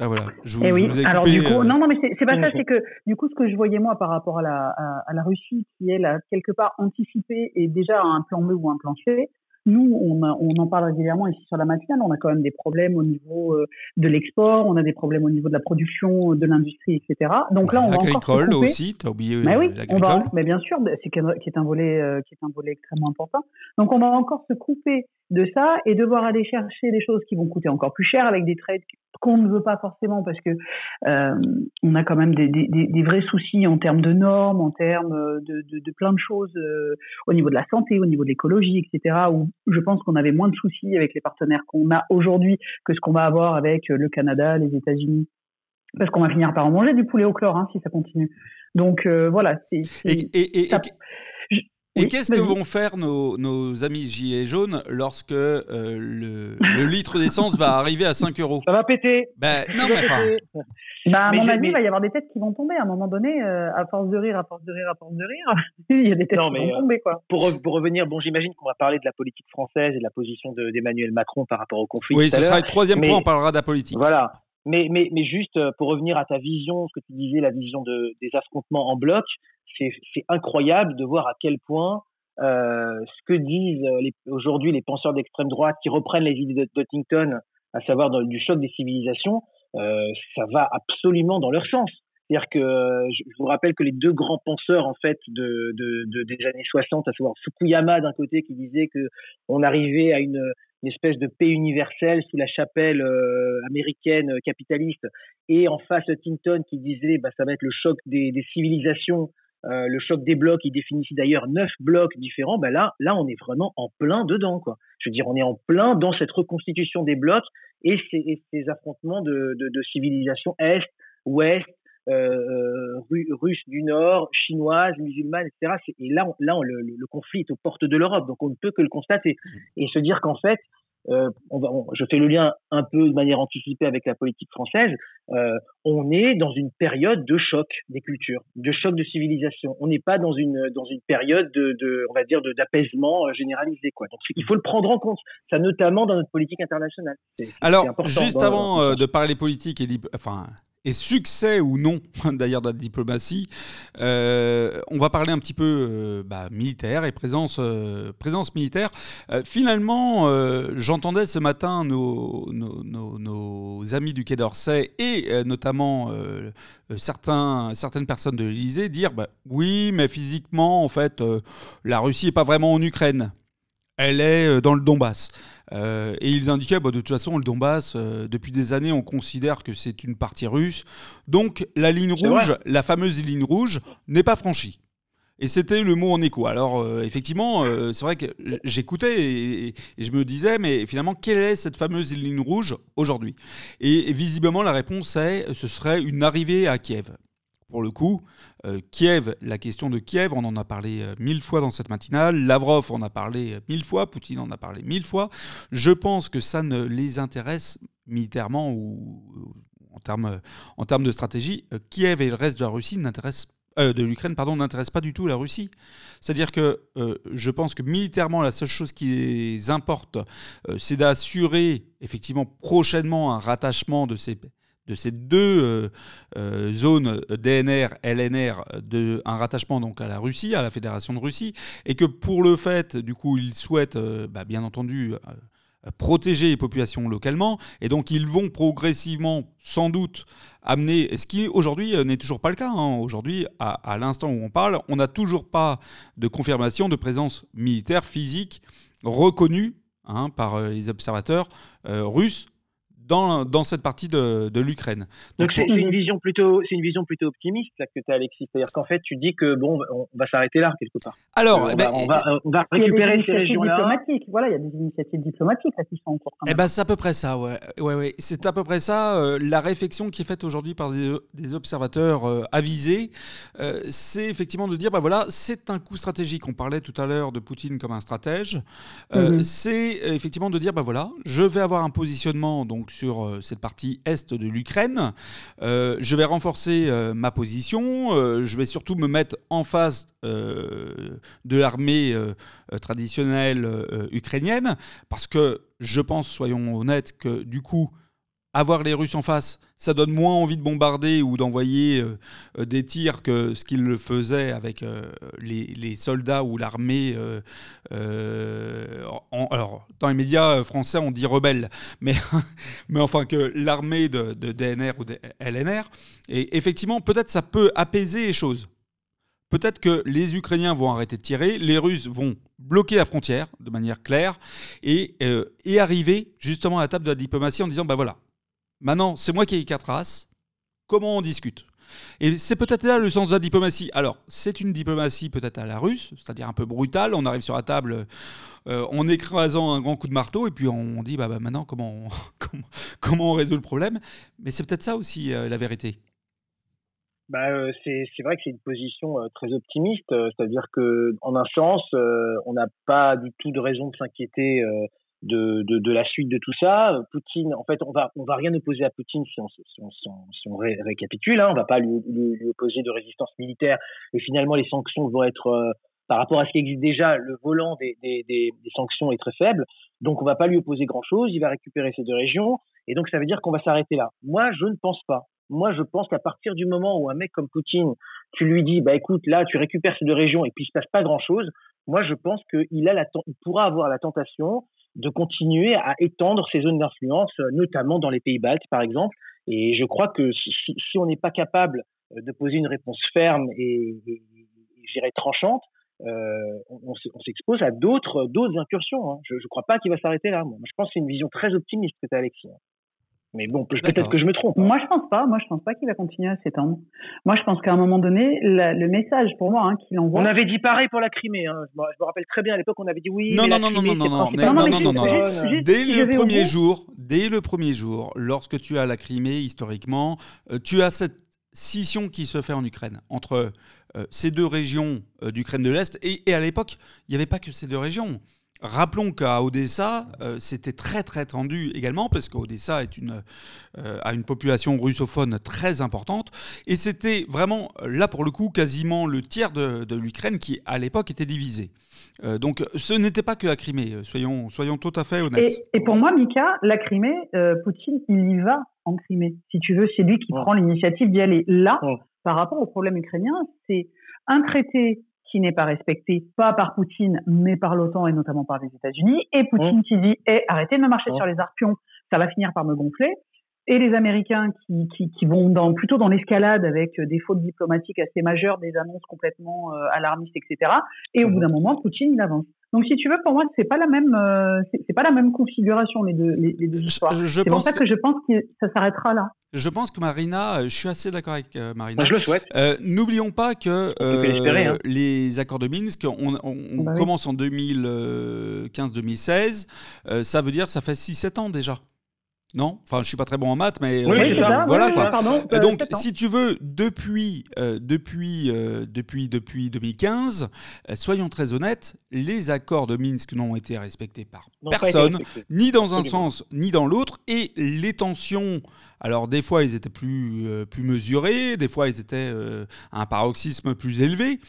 Ah voilà, je, eh oui. Alors du coup, euh, non, non, mais c'est pas ça, c'est que du coup, ce que je voyais moi par rapport à la, à, la Russie, qui est là, quelque part anticipée et déjà un plan B ou un plan C, nous, on, on, en parle régulièrement ici sur la matinale. On a quand même des problèmes au niveau euh, de l'export, on a des problèmes au niveau de la production, de l'industrie, etc. Donc là, on va encore aussi, as oublié mais oui, on va, mais bien sûr, c'est qui est un volet euh, qui est un volet extrêmement important. Donc on va encore se couper de ça et devoir aller chercher des choses qui vont coûter encore plus cher avec des trades qu'on ne veut pas forcément parce que euh, on a quand même des, des, des, vrais soucis en termes de normes, en termes de, de, de plein de choses euh, au niveau de la santé, au niveau de l'écologie, etc. Où je pense qu'on avait moins de soucis avec les partenaires qu'on a aujourd'hui que ce qu'on va avoir avec le Canada, les États-Unis, parce qu'on va finir par en manger du poulet au chlore hein, si ça continue. Donc euh, voilà. c'est et qu'est-ce que vont faire nos, nos, amis gilets jaunes lorsque euh, le, le, litre d'essence va arriver à 5 euros? Ça va péter ben, Non, mais enfin... Bah, à mon avis, il va y avoir des têtes qui vont tomber à un moment donné, euh, à force de rire, à force de rire, à force de rire. il y a des têtes qui vont tomber, quoi. Pour, pour revenir, bon, j'imagine qu'on va parler de la politique française et de la position d'Emmanuel Macron par rapport au conflit. Oui, ce sera le troisième point, on parlera de la politique. Voilà. Mais, mais, mais juste euh, pour revenir à ta vision, ce que tu disais, la vision de, des affrontements en bloc, c'est incroyable de voir à quel point euh, ce que disent euh, aujourd'hui les penseurs d'extrême droite qui reprennent les idées d'Huttington, à savoir du choc des civilisations, euh, ça va absolument dans leur sens. C'est-à-dire que je vous rappelle que les deux grands penseurs en fait de, de, de des années 60, à savoir Fukuyama d'un côté qui disait que on arrivait à une, une espèce de paix universelle sous la chapelle euh, américaine capitaliste, et en face Huntington qui disait bah ça va être le choc des, des civilisations euh, le choc des blocs, il définit d'ailleurs neuf blocs différents. Ben là, là, on est vraiment en plein dedans, quoi. Je veux dire, on est en plein dans cette reconstitution des blocs et ces, ces affrontements de, de, de civilisation est, ouest, euh, russe du nord, chinoise, musulmane, etc. Et là, là, le, le, conflit est aux portes de l'Europe, donc on ne peut que le constater et se dire qu'en fait, euh, on va, je fais le lien un peu de manière anticipée avec la politique française, euh, on est dans une période de choc des cultures, de choc de civilisation. On n'est pas dans une dans une période de, de on va dire d'apaisement euh, généralisé quoi. Donc il faut le prendre en compte, ça notamment dans notre politique internationale. Alors juste avant de parler politique et enfin et succès ou non d'ailleurs de la diplomatie, euh, on va parler un petit peu euh, bah, militaire et présence, euh, présence militaire. finalement, j'entendais ce matin nos, nos, amis du Quai d'Orsay et notamment certains, certaines personnes de l'Elysée dire bah, oui, mais physiquement, en fait, la Russie n'est pas vraiment en Ukraine. Elle est dans le Donbass. Euh, et ils indiquaient, bah, de toute façon, le Donbass, euh, depuis des années, on considère que c'est une partie russe. Donc la ligne rouge, la fameuse ligne rouge, n'est pas franchie. Et c'était le mot en écho. Alors, euh, effectivement, c'est vrai que j'écoutais et, je me disais, mais finalement, quelle est cette fameuse ligne rouge aujourd'hui? Et, visiblement, la réponse est, ce serait une arrivée à Kiev pour le coup. Euh, Kiev, la question de Kiev, on en a parlé euh, mille fois dans cette matinale. Lavrov en a parlé euh, mille fois. Poutine en a parlé mille fois. Je pense que ça ne les intéresse militairement ou en termes, en termes de stratégie. Kiev et le reste de la Russie n'intéressent de l'Ukraine, pardon, n'intéresse pas du tout la Russie. C'est-à-dire que je pense que militairement, la seule chose qui les importe, c'est d'assurer effectivement prochainement un rattachement de ces de ces deux euh, euh, zones DNR, LNR, de, un rattachement donc à la Russie, à la Fédération de Russie, et que pour le fait, du coup, ils souhaitent, euh, bah, bien entendu, protéger les populations localement, et donc ils vont progressivement, sans doute, amener, ce qui aujourd'hui n'est toujours pas le cas. Hein. Aujourd'hui, à, l'instant où on parle, on n'a toujours pas de confirmation de présence militaire physique reconnue hein, par les observateurs russes dans, dans cette partie de, de l'Ukraine. Donc c'est une vision plutôt c'est une vision plutôt optimiste là, que tu as Alexis, c'est-à-dire qu'en fait tu dis que bon on va s'arrêter là quelque part. Alors euh, eh ben, on, va, on, va, récupérer ces régions-là. Voilà, il y a des initiatives diplomatiques là, qui sont en cours. Eh ben c'est à peu près ça, ouais, ouais, ouais. c'est à peu près ça. Euh, la réflexion qui est faite aujourd'hui par des, des observateurs euh, avisés, c'est effectivement de dire bah voilà c'est un coup stratégique. On parlait tout à l'heure de Poutine comme un stratège. Mm-hmm. C'est effectivement de dire bah voilà je vais avoir un positionnement donc sur euh, cette partie est de l'Ukraine. Euh, je vais renforcer euh, ma position. je vais surtout me mettre en face de l'armée traditionnelle ukrainienne parce que je pense, soyons honnêtes, que du coup, avoir les Russes en face, ça donne moins envie de bombarder ou d'envoyer euh, euh, des tirs que ce qu'ils le faisaient avec euh, les, soldats ou l'armée. alors, dans les médias français, on dit rebelles, mais, mais enfin que l'armée de, DNR ou de LNR. Et effectivement, peut-être ça peut apaiser les choses. Peut-être que les Ukrainiens vont arrêter de tirer, les Russes vont bloquer la frontière de manière claire et, et arriver justement à la table de la diplomatie en disant bah voilà, Maintenant, c'est moi qui ai quatre races. Comment on discute? Et c'est peut-être là le sens de la diplomatie. Alors, c'est une diplomatie peut-être à la russe, c'est-à-dire un peu brutale. On arrive sur la table euh, en écrasant un grand coup de marteau, et puis on dit bah, bah maintenant, comment on, comment, on résout le problème? Mais c'est peut-être ça aussi euh, la vérité. Bah, euh, c'est, vrai que c'est une position très optimiste, c'est-à-dire que en un sens, on n'a pas du tout de raison de s'inquiéter de, de, de, la suite de tout ça. Poutine, en fait, on va on va rien opposer à Poutine si on, si on, récapitule. Hein. On va pas lui, lui, opposer de résistance militaire. Et finalement, les sanctions vont être euh, par rapport à ce qui existe déjà, le volant des, des, des, des, sanctions est très faible. Donc, on va pas lui opposer grand chose. Il va récupérer ces deux régions. Et donc, ça veut dire qu'on va s'arrêter là. Moi, je ne pense pas. Moi, je pense qu'à partir du moment où un mec comme Poutine, tu lui dis, bah écoute, là, tu récupères ces deux régions et puis il se passe pas grand chose. Moi, je pense qu'il a la, il pourra avoir la tentation de continuer à étendre ces zones d'influence, euh, notamment dans les pays baltes, par exemple. Et je crois que si, on n'est pas capable euh, de poser une réponse ferme et, et, tranchante, euh, on, s'expose à d'autres d'autres incursions. Hein. Je ne crois pas qu'il va s'arrêter là. Moi. Je pense que c'est une vision très optimiste que tu Alexis. Mais bon, peut-être que je me trompe. Hein. Moi, je pense pas. Moi, je pense pas qu'il va continuer à s'étendre. Moi, je pense qu'à un moment donné, la, le message pour moi hein, qu'il envoie. On avait dit pareil pour la Crimée. Hein. Je, me, je, me, rappelle très bien à l'époque, on avait dit oui. Non, non, non, non, non, non, non, non, non, non, non, Dès le premier jour, dès le premier jour, lorsque tu as la Crimée historiquement, euh, tu as cette scission qui se fait en Ukraine entre euh, ces deux régions euh, d'Ukraine de l'Est et, et à l'époque, il n'y avait pas que ces deux régions. Rappelons qu'à Odessa, euh, c'était très très tendu également, parce qu'Odessa est une, euh, a une population russophone très importante, et c'était vraiment, là pour le coup, quasiment le tiers de, de l'Ukraine qui à l'époque était divisé. Euh, donc ce n'était pas que la Crimée, soyons, soyons tout à fait honnêtes. Et, et pour moi, Mika, la Crimée, euh, Poutine, il y va en Crimée. Si tu veux, c'est lui qui Ouais. prend l'initiative d'y aller. Là, Ouais. par rapport au problème ukrainien, c'est un traité qui n'est pas respecté, pas par Poutine, mais par l'OTAN et notamment par les États-Unis, et Poutine qui dit Eh, arrêtez de me marcher Ouais. sur les arpions, ça va finir par me gonfler. Et les Américains qui, qui, qui vont dans, plutôt dans l'escalade avec euh, des fautes diplomatiques assez majeures, des annonces complètement euh, alarmistes, etc. Et au Mhm. bout d'un moment, Poutine il avance. Donc, si tu veux, pour moi, c'est pas la même, euh, c'est pas la même configuration les deux, les, les deux Je- histoires. je C'est pour pense ça que- que je pense que ça s'arrêtera là. Je pense que Marina, euh, je suis assez d'accord avec euh, Marina. Moi, je le souhaite. Euh, N'oublions pas que hein. les accords de Minsk, on, on- on Bah oui. commence en 2015-2016, euh, ça veut dire ça fait 6-7 ans déjà. Non? Enfin, je suis pas très bon en maths, mais Oui, euh, ça. voilà Oui, quoi. Pardon, Euh, euh, donc, si tu veux, depuis, euh, depuis, depuis, depuis 2015, euh, soyons très honnêtes, les accords de Minsk n'ont été respectés par personne, ni dans un sens, ni dans l'autre, et les tensions, alors des fois, ils étaient plus, plus mesurés, des fois, ils étaient à un paroxysme plus élevé.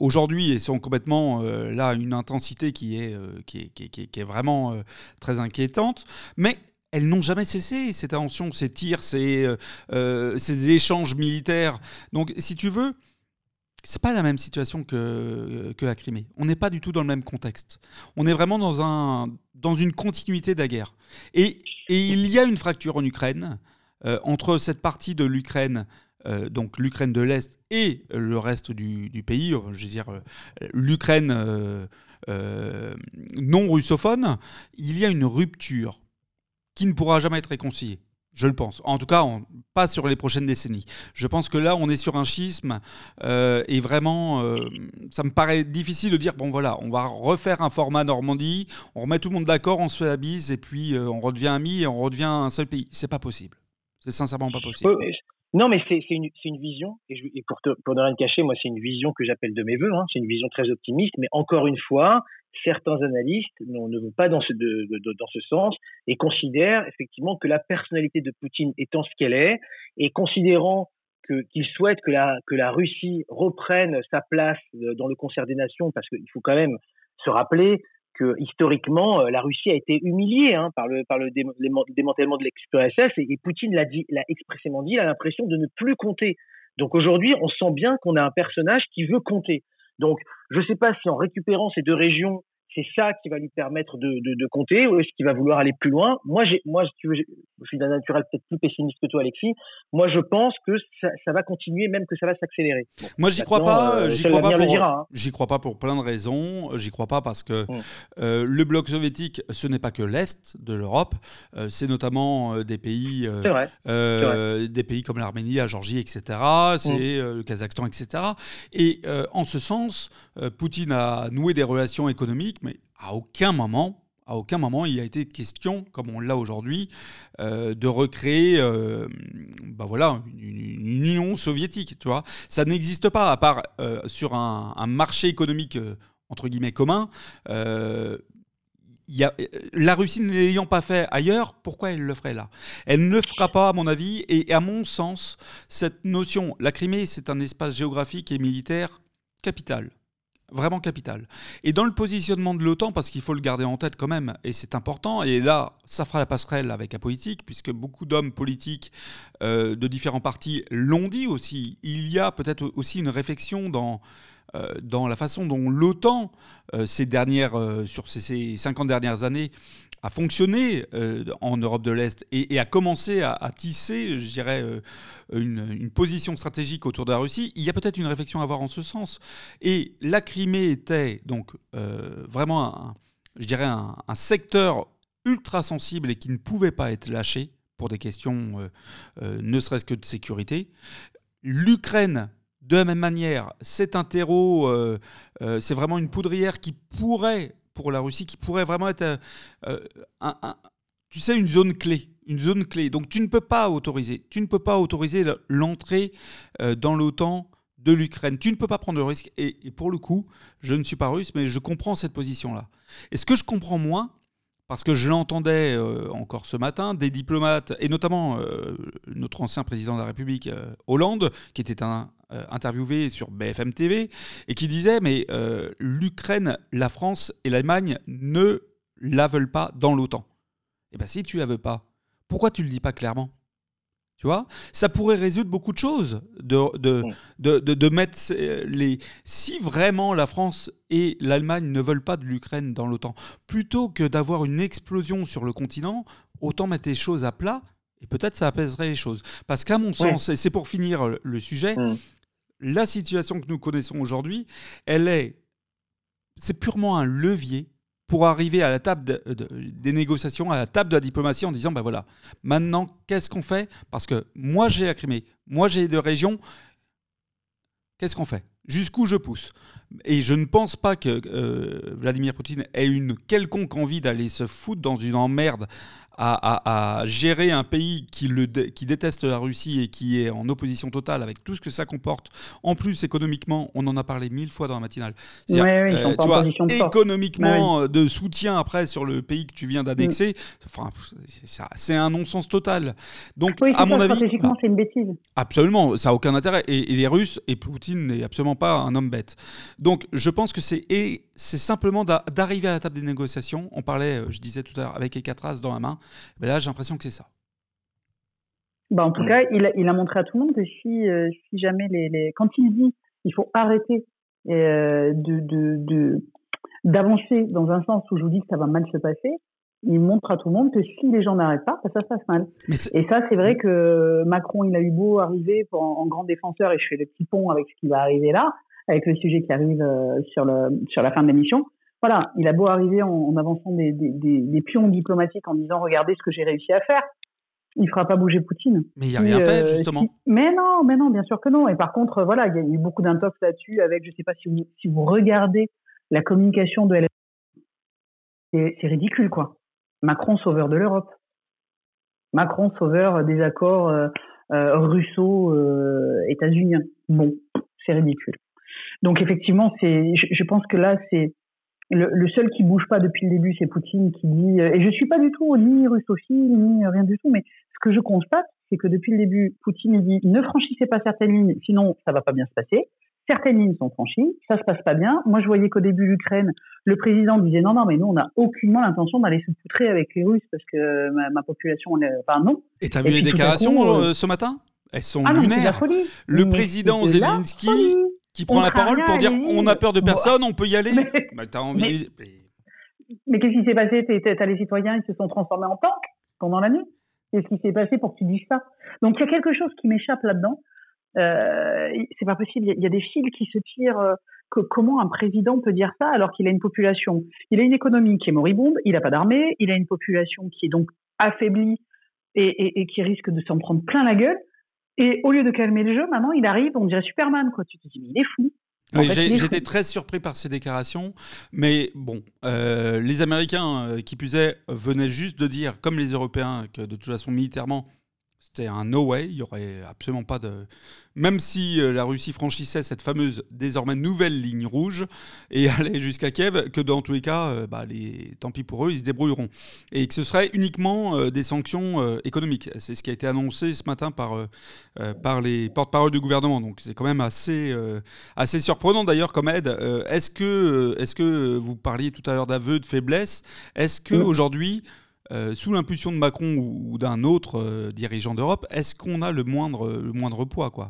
Aujourd'hui, ils sont complètement là, une intensité qui est, qui est, qui est- qui est- qui est vraiment très inquiétante, mais elles n'ont jamais cessé, ces tensions, ces tirs, ces, euh, euh, ces échanges militaires. Donc, si tu veux, c'est pas la même situation que, la Crimée. On n'est pas du tout dans le même contexte. On est vraiment dans, un, dans une continuité de la guerre. Et, il y a une fracture en Ukraine euh, entre cette partie de l'Ukraine, donc l'Ukraine de l'Est, et le reste du, du pays, je veux dire l'Ukraine non russophone. Il y a une rupture qui ne pourra jamais être réconciliée. Je le pense. En tout cas, on- pas sur les prochaines décennies. Je pense que là, on est sur un schisme euh, et vraiment, euh, ça me paraît difficile de dire bon voilà, on va refaire un format Normandie, on remet tout le monde d'accord, on se fait la bise et puis euh, on redevient amis et on redevient un seul pays. C'est pas possible. C'est sincèrement pas possible. Non, mais c'est une, vision, et, pour ne rien te cacher, moi, c'est une vision que j'appelle de mes voeux, hein, c'est une vision très optimiste, mais encore une fois, certains analystes ne vont pas dans ce, dans ce sens et considèrent effectivement que la personnalité de Poutine étant ce qu'elle est, et considérant qu'il souhaite que la, que la Russie reprenne sa place euh, dans le concert des nations, parce qu'il faut quand même se rappeler que historiquement, euh, la Russie a été humiliée hein, par le, par le dé- déman- démantèlement de l'ex-URSS et, Poutine l'a l'a expressément dit, il a l'impression de ne plus compter. Donc aujourd'hui, on sent bien qu'on a un personnage qui veut compter. Donc je ne sais pas si en récupérant ces deux régions, c'est ça qui va lui permettre de, compter ou est-ce qu'il va vouloir aller plus loin? Moi, moi, tu veux, je suis d'un naturel peut-être plus pessimiste que toi, Alexis. Moi, je pense que ça, ça va continuer, même que ça va s'accélérer. Bon, Moi, j'y crois pas. euh, j'y crois pas pour. hein. J'y crois pas pour plein de raisons. J'y crois pas parce que Mm. euh, le bloc soviétique, ce n'est pas que l'est de l'Europe. Euh, c'est notamment des pays. vrai. Des pays comme l'Arménie, la Géorgie, etc. C'est euh, le Kazakhstan, etc. Et en ce sens, Poutine a noué des relations économiques, mais à aucun moment, à aucun moment, il a été question, comme on l'a aujourd'hui, euh, de recréer, euh, bah voilà, une, union soviétique. Tu vois, ça n'existe pas à part euh, sur un, marché économique entre guillemets commun. La Russie ne l'ayant pas fait ailleurs, pourquoi elle le ferait là? Elle ne le fera pas, à mon avis, et à mon sens, cette notion, la Crimée, c'est un espace géographique et militaire capital. Vraiment capital. Et dans le positionnement de l'OTAN, parce qu'il faut le garder en tête quand même, et c'est important, et là, ça fera la passerelle avec la politique, puisque beaucoup d'hommes politiques euh, de différents partis l'ont dit aussi, il y a peut-être aussi une réflexion dans, euh, dans la façon dont l'OTAN, euh, ces dernières, sur ces, ces 50 dernières années, a fonctionné euh, en Europe de l'Est et, et a commencé à, à tisser, je dirais, euh, une, position stratégique autour de la Russie, il y a peut-être une réflexion à avoir en ce sens. Et la Crimée était donc euh, vraiment, un, je dirais, un, secteur ultra sensible et qui ne pouvait pas être lâché pour des questions ne serait-ce que de sécurité. L'Ukraine, de la même manière, c'est un terreau, c'est vraiment une poudrière qui pourrait, pour la Russie, qui pourrait vraiment être, euh, euh, tu sais, une zone clé. Donc tu ne peux pas autoriser, tu ne peux pas autoriser le- l'entrée euh, dans l'OTAN de l'Ukraine. Tu ne peux pas prendre le risque. Et, pour le coup, je ne suis pas russe, mais je comprends cette position-là. Et ce que je comprends moins, parce que je l'entendais euh, encore ce matin, des diplomates, et notamment euh, notre ancien président de la République, euh, Hollande, qui était interviewé sur BFM TV, et qui disait, mais l'Ukraine, la France et l'Allemagne ne la veulent pas dans l'OTAN. Eh bien si tu la veux pas, pourquoi tu ne le dis pas clairement? Tu vois Ça pourrait résoudre beaucoup de choses. De, de, de, de, mettre les. Si vraiment la France et l'Allemagne ne veulent pas de l'Ukraine dans l'OTAN, plutôt que d'avoir une explosion sur le continent, autant mettre les choses à plat et peut-être ça apaiserait les choses. Parce qu'à mon sens, et c'est pour finir le sujet, la situation que nous connaissons aujourd'hui, elle est. C'est purement un levier pour arriver à la table des négociations, à la table de la diplomatie en disant, ben voilà, maintenant, qu'est-ce qu'on fait? Parce que moi, j'ai la Crimée, moi, j'ai deux régions, qu'est-ce qu'on fait? Jusqu'où je pousse Et je ne pense pas que euh, Vladimir Poutine ait une quelconque envie d'aller se foutre dans une emmerde à, gérer un pays qui, le qui déteste la Russie et qui est en opposition totale avec tout ce que ça comporte. En plus, économiquement, on en a parlé mille fois dans la matinale. Oui, euh, tu vois, économiquement, euh, de soutien après sur le pays que tu viens d'annexer, mm. enfin, c'est un non-sens total. Donc, à mon avis. Stratégiquement, c'est une bêtise. Absolument, ça n'a aucun intérêt. Et, et, les Russes, et Poutine n'est absolument pas un homme bête. Donc, je pense que c'est simplement d'arriver à la table des négociations. On parlait, euh, je disais tout à l'heure, avec Ekatras dans la main. Ben là, j'ai l'impression que c'est ça. Bah en tout cas, il a, montré à tout le monde que si, euh, jamais les, quand il dit il faut arrêter euh, de, d'avancer dans un sens où je vous dis que ça va mal se passer, il montre à tout le monde que si les gens n'arrêtent pas, ça, se passe mal. Et ça, c'est vrai que Macron, il a eu beau arriver en, grand défenseur, et je fais le petit pont avec ce qui va arriver là, avec le sujet qui arrive euh, sur, le, sur la fin de l'émission voilà, il a beau arriver en, avançant des, des, pions diplomatiques en disant regardez ce que j'ai réussi à faire, il fera pas bouger Poutine. Mais il n'y a rien fait, euh, justement. mais non, mais non, bien sûr que non. Et par contre, voilà, il y a eu beaucoup d'intox là-dessus avec, je sais pas si vous, si vous regardez la communication de c'est ridicule, quoi. Macron sauveur de l'Europe. Macron sauveur des accords euh, euh, russo-états-uniens. bon, c'est ridicule. Donc effectivement, c'est, je, pense que là, c'est le, seul qui bouge pas depuis le début, c'est Poutine qui dit, euh, et je suis pas du tout ni russophile, ni rien du tout, mais ce que je constate, c'est que depuis le début, Poutine dit ne franchissez pas certaines lignes, sinon ça va pas bien se passer. Certaines lignes sont franchies, ça se passe pas bien. Moi, je voyais qu'au début l'Ukraine, le président disait non, non, mais nous, on n'a aucunement l'intention d'aller se poutrer avec les Russes parce que ma, population, on est... enfin non. Et t'as vu les déclarations euh, ce matin? Elles sont ah lunaires. le président Zelensky qui prend la parole pour dire on a peur de personne, on peut y aller. Mais, bah, envie mais, qu'est-ce qui s'est passé? T'as les citoyens, ils se sont transformés en tanks pendant la nuit. Qu'est-ce qui s'est passé pour que tu dises ça? Donc il y a quelque chose qui m'échappe là-dedans. Euh, c'est pas possible. Il y, a des fils qui se tirent. Euh, que, comment un président peut dire ça alors qu'il a une population? Il a une économie qui est moribonde. Il n'a pas d'armée. Il a une population qui est donc affaiblie et, et qui risque de s'en prendre plein la gueule. Et au lieu de calmer le jeu, maintenant, il arrive, on dirait Superman, quoi. Tu te dis, mais il est fou. J'étais très surpris par ces déclarations, mais bon, euh, les Américains, euh, qui est, venaient juste de dire, comme les Européens, que de toute façon, militairement, c'était un no way, il y aurait absolument pas de. Même si euh, la Russie franchissait cette fameuse désormais nouvelle ligne rouge et allait jusqu'à Kiev, que dans tous les cas, euh, bah, les... tant pis pour eux, ils se débrouilleront. Et que ce serait uniquement euh, des sanctions économiques. C'est ce qui a été annoncé ce matin par, par les porte-parole du gouvernement. Donc c'est quand même assez, assez surprenant d'ailleurs comme aide. est-ce que, est que vous parliez tout à l'heure d'aveu de faiblesse? Est-ce qu'aujourd'hui. Euh, sous l'impulsion de Macron ou, d'un autre euh, dirigeant d'Europe, est-ce qu'on a le moindre, le moindre poids quoi?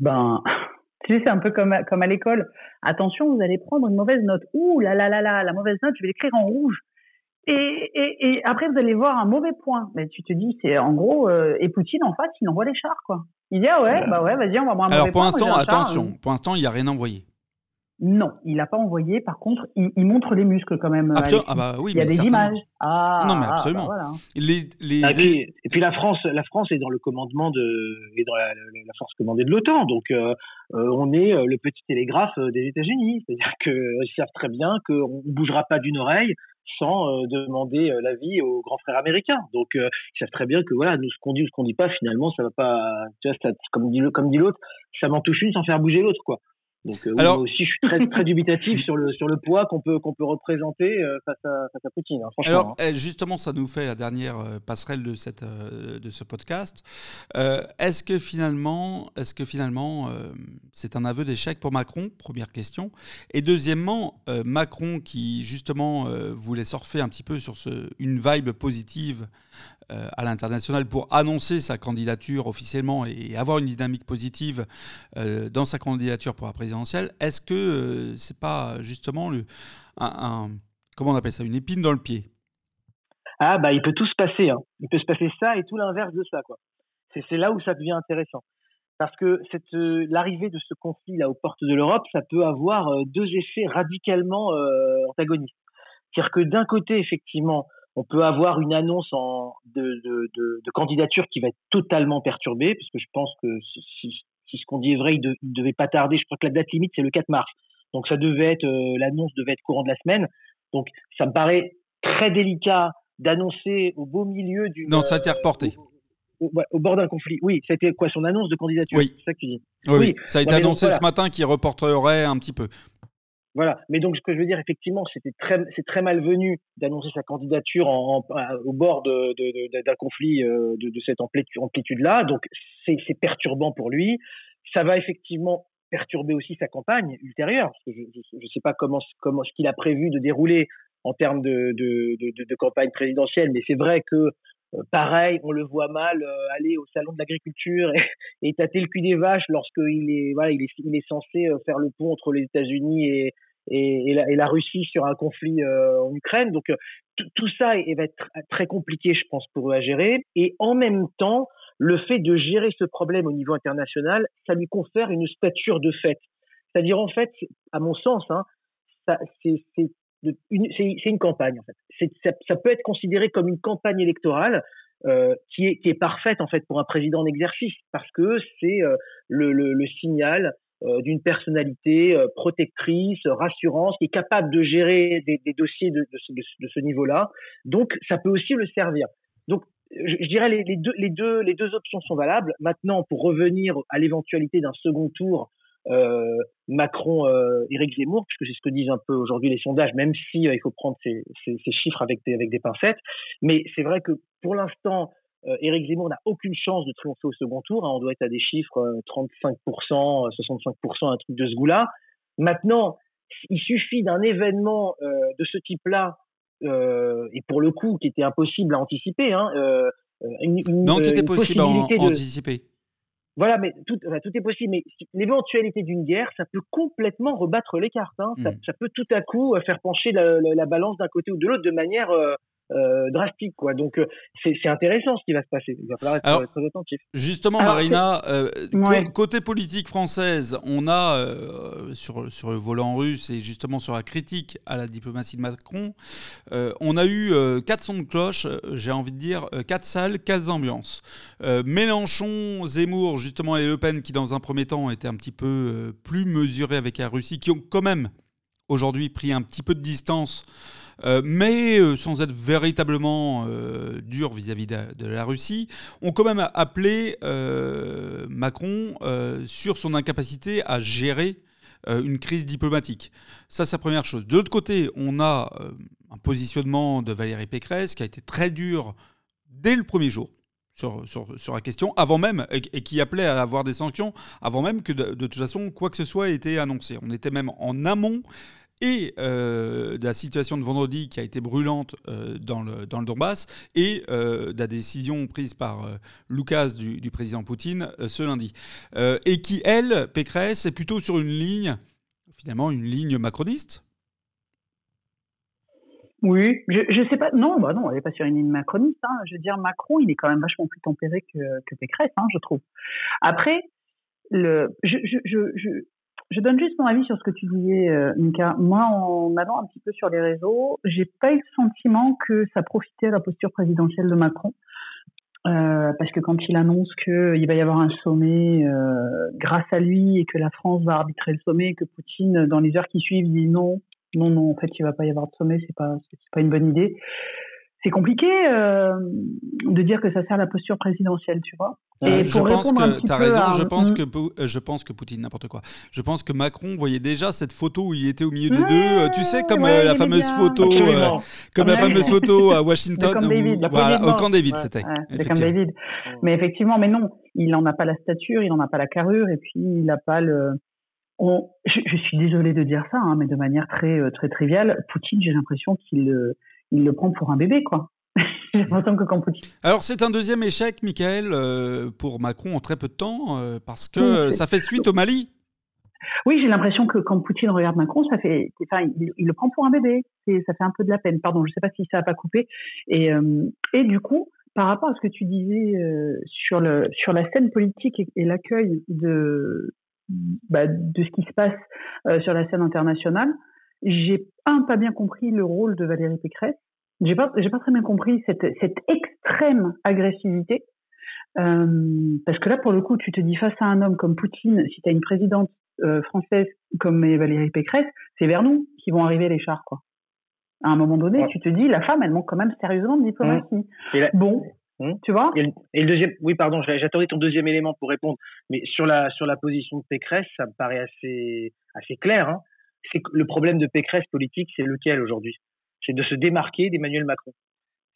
Ben, tu sais, c'est un peu comme, comme à l'école. Attention, vous allez prendre une mauvaise note. Ouh là là là là, la mauvaise note, je vais l'écrire en rouge. Et, et, et, après, vous allez voir un mauvais point. Mais tu te dis, c'est en gros, euh, et Poutine en face, il envoie les chars, quoi. Il dit, ah ouais, bah ouais, vas-y, on va voir un Alors, mauvais pour l'instant, attention, pour l'instant, il n'y a rien envoyé. Non, il n'a pas envoyé. Par contre, il, montre les muscles quand même. Ah bah oui, il y a des images. Ah, non, mais ah, absolument. Bah les, les... Ah, et, puis, la France, la France est dans le commandement de, est dans la, force commandée de l'OTAN. Donc euh, euh, on est euh, le petit télégraphe des États-Unis. C'est-à-dire qu'ils savent très bien qu'on ne bougera pas d'une oreille sans demander l'avis aux grands frères américains. Donc, ils savent très bien que voilà, nous ce qu'on dit ou ce qu'on dit pas, finalement, ça va pas. Tu vois, comme dit comme dit l'autre, ça m'en touche une sans faire bouger l'autre, quoi. Donc euh, Alors... moi aussi, je suis très, très dubitatif sur le sur le poids qu'on peut qu'on peut représenter euh, face à face à Poutine. Hein. Alors hein. eh, justement, ça nous fait la dernière euh, passerelle de cette de ce podcast. est-ce que finalement, est-ce que finalement, c'est un aveu d'échec pour Macron? Première question. Et deuxièmement, Macron qui justement voulait surfer un petit peu sur ce, une vibe positive euh, à l'international pour annoncer sa candidature officiellement et avoir une dynamique positive euh, dans sa candidature pour la présidentielle, est-ce que euh, c'est pas justement le, comment on appelle ça, une épine dans le pied? Ah bah il peut tout se passer, hein. il peut se passer ça et tout l'inverse de ça. C'est là où ça devient intéressant parce que l'arrivée de ce conflit là aux portes de l'Europe, ça peut avoir deux effets radicalement antagonistes. C'est-à-dire que d'un côté effectivement on peut avoir une annonce en, de, de, de, de, candidature qui va être totalement perturbée, parce que je pense que si, si ce qu'on dit est vrai, il ne devait pas tarder. Je crois que la date limite, c'est le 4 mars. Donc ça devait être, euh, l'annonce devait être courant de la semaine. Donc ça me paraît très délicat d'annoncer au beau milieu du. Non, ça a été reporté. Au, au, bord d'un conflit. Oui, c'était quoi son annonce de candidature? Oui. C'est ça que tu dis. Oui, ça a été annoncé ce matin qu'il reporterait un petit peu. Voilà. Mais donc, ce que je veux dire, effectivement, c'était très, c'est très malvenu d'annoncer sa candidature en, au bord de, d'un conflit euh, de, de cette amplitude-là. Donc, c'est, perturbant pour lui. Ça va effectivement perturber aussi sa campagne ultérieure. Parce que je ne sais pas comment, comment ce qu'il a prévu de dérouler en termes de, de, de, de campagne présidentielle, mais c'est vrai que pareil, on le voit mal euh, aller au salon de l'agriculture et, et, tâter le cul des vaches lorsqu'il est, voilà, il est, il est censé euh, faire le pont entre les États-Unis et, et, et, la, Russie sur un conflit en Ukraine. Donc tout ça va être très compliqué, je pense, pour eux à gérer. Et en même temps, le fait de gérer ce problème au niveau international, ça lui confère une stature de fait. C'est-à-dire en fait, à mon sens, hein, c'est c'est une campagne en fait. Ça, peut être considéré comme une campagne électorale euh, qui, est, qui est parfaite en fait pour un président en exercice parce que c'est euh, le, le, signal euh, d'une personnalité euh, protectrice, rassurante, qui est capable de gérer des, dossiers de, ce, niveau-là. Donc ça peut aussi le servir. Donc je, dirais les, les, deux, les, deux, les deux options sont valables. Maintenant, pour revenir à l'éventualité d'un second tour Macron, euh, Éric Zemmour, puisque c'est ce que disent un peu aujourd'hui les sondages, même si euh, il faut prendre ces, ces, ces, chiffres avec des, avec des pincettes. Mais c'est vrai que pour l'instant, euh, Éric Zemmour n'a aucune chance de triompher au second tour. Hein. On doit être à des chiffres 35%, euh, 65%, un truc de ce goût-là. Maintenant, il suffit d'un événement euh, de ce type-là, et pour le coup, qui était impossible à anticiper. Hein, une, une, non, qui était possible à, anticiper. Voilà, mais tout, enfin, tout est possible. Mais l'éventualité d'une guerre, ça peut complètement rebattre les cartes. Hein. Ça, mmh. ça, peut tout à coup euh, faire pencher la, la, la balance d'un côté ou de l'autre de manière euh, euh, drastique quoi. Donc euh, c'est intéressant ce qui va se passer. Il va falloir être, Alors, très attentif. Justement, Alors, Marina, euh, ouais. côté politique française, on a euh, sur sur le volant russe et justement sur la critique à la diplomatie de Macron, euh, on a eu quatre sons de cloche. J'ai envie de dire quatre salles, quatre ambiances. Mélenchon, Zemmour, justement et Le Pen qui dans un premier temps étaient un petit peu plus mesurés avec la Russie, qui ont quand même aujourd'hui pris un petit peu de distance. Euh, mais euh, sans être véritablement euh, dur vis-à-vis de, la Russie, ont quand même appelé Macron sur son incapacité à gérer une crise diplomatique. Ça, c'est la première chose. De l'autre côté, on a un positionnement de Valérie Pécresse qui a été très dur dès le premier jour. Sur, sur, sur, la question, avant même, et, qui appelait à avoir des sanctions, avant même que de, toute façon, quoi que ce soit ait été annoncé. On était même en amont et euh, de la situation de vendredi qui a été brûlante euh, dans, le, dans le Donbass et euh, de la décision prise par Lucas du, président Poutine ce lundi. Et qui, elle, Pécresse, est plutôt sur une ligne, finalement, une ligne macroniste? Oui, je ne sais pas. Non, bah non, elle n'est pas sur une ligne macroniste. Hein. Je veux dire, Macron, il est quand même vachement plus tempéré que, Pécresse, hein, je trouve. Après, le, je, je donne juste mon avis sur ce que tu disais, euh, Mika. Moi, en allant un petit peu sur les réseaux, j'ai pas eu le sentiment que ça profitait à la posture présidentielle de Macron. Euh, parce que quand il annonce qu'il va y avoir un sommet euh, grâce à lui et que la France va arbitrer le sommet et que Poutine, dans les heures qui suivent, dit non, non, non, en fait, il va pas y avoir de sommet, c'est pas, c'est pas une bonne idée. C'est compliqué euh, de dire que ça sert à la posture présidentielle, tu vois. Et je pense que tu as raison, je, pense que, euh, je pense que Poutine, n'importe quoi. Je pense que Macron voyait déjà cette photo où il était au milieu des deux, tu sais, comme la fameuse photo, comme la fameuse photo à Washington, au camp David, c'était. David. Mais effectivement, mais non, il n'en a pas la stature, il n'en a pas la carrure, et puis il n'a pas le je, suis désolée de dire ça, hein, mais de manière très euh, très triviale, Poutine, j'ai l'impression qu'il euh, il le prend pour un bébé, quoi. que quand Poutine... Alors c'est un deuxième échec, Michael, euh, pour Macron en très peu de temps, parce que ça fait suite au Mali. Oui, j'ai l'impression que quand Poutine regarde Macron, ça fait, enfin, il, le prend pour un bébé. Ça fait un peu de la peine. Pardon, je ne sais pas si ça n'a pas coupé. Et, et du coup, par rapport à ce que tu disais sur le sur la scène politique et l'accueil de bah, de ce qui se passe euh, sur la scène internationale. J'ai un pas bien compris le rôle de Valérie Pécresse. J'ai pas j'ai pas très bien compris cette cette extrême agressivité. Euh, parce que là, pour le coup, tu te dis face à un homme comme Poutine, si tu as une présidente euh, française comme Valérie Pécresse, c'est vers nous qui vont arriver les chars, quoi. À un moment donné, tu te dis, la femme, elle manque quand même sérieusement de diplomatie. Bon, Hmm tu vois? Et le, deuxième, oui, pardon, j'attendais ton deuxième élément pour répondre, mais sur la sur la position de Pécresse, ça me paraît assez assez clair. Hein. C'est le problème de Pécresse politique, c'est lequel aujourd'hui? C'est de se démarquer d'Emmanuel Macron.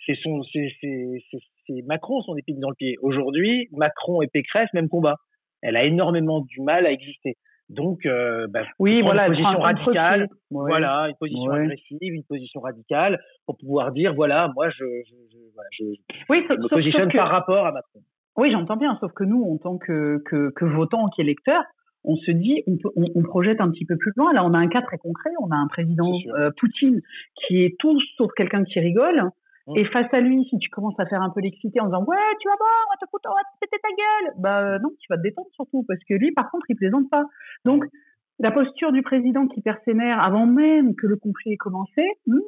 C'est son, c'est Macron son épine dans le pied. Aujourd'hui, Macron et Pécresse, même combat. Elle a énormément du mal à exister. Donc, euh, bah, oui, voilà, une position radicale, voilà, une position agressive, une position radicale, pour pouvoir dire, voilà, moi, je, je, je, voilà, je, oui, me positionne par rapport à Macron. Oui, j'entends bien, sauf que nous, en tant que, que, que votants, qu'électeurs, on se dit, on, peut, on, on, projette un petit peu plus loin. Là, on a un cas très concret. On a un président euh, Poutine qui est tout sauf quelqu'un qui rigole. Et face à lui, si tu commences à faire un peu l'excité en disant ouais, tu vas voir, on va te foutre, on va te péter ta gueule, bah euh, non, tu vas te détendre surtout parce que lui, par contre, il plaisante pas. Donc la posture du président qui perd ses nerfs avant même que le conflit ait commencé. Hmm.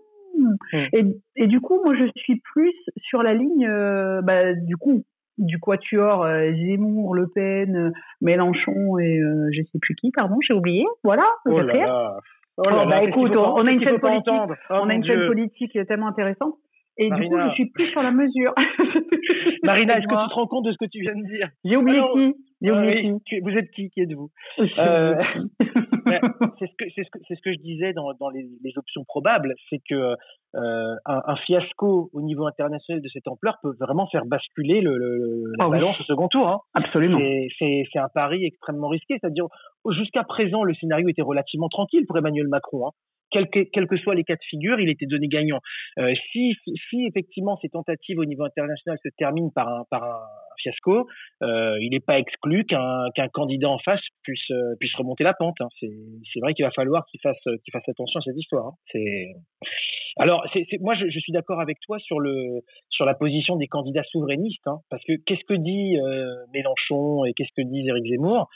Et, et, du coup, moi, je suis plus sur la ligne, euh, bah, du coup, du quatuor euh, Zemmour, Le Pen, Mélenchon et je sais plus qui, pardon, j'ai oublié. Voilà, oh là Oh, oh bah écoute, on, a une chaîne politique, on a une chaîne politique tellement intéressante. Et du coup, je suis plus sur la mesure. Marina, est-ce que tu te rends compte de ce que tu viens de dire? J'ai oublié qui? J'ai oublié qui? Vous êtes qui? Qui êtes-vous? Euh, C'est ce que c'est ce que c'est ce que je disais dans, dans les, les options probables, c'est que euh, un, un, fiasco au niveau international de cette ampleur peut vraiment faire basculer le, le la ah balance au second tour. Hein. Absolument. C'est un pari extrêmement risqué. C'est-à-dire jusqu'à présent, le scénario était relativement tranquille pour Emmanuel Macron. Hein quels que, quel que soient les cas de figure, il était donné gagnant. Euh, si, si effectivement ces tentatives au niveau international se terminent par un, par un fiasco, euh, il n'est pas exclu qu'un candidat en face puisse, puisse remonter la pente. Hein. C'est vrai qu'il va falloir qu'il fasse, qu'il fasse attention à cette histoire. Hein. C'est alors, c'est moi, je, je suis d'accord avec toi sur le sur la position des candidats souverainistes, hein, parce que qu'est-ce que dit euh, Mélenchon et qu'est-ce que dit Éric Zemmour?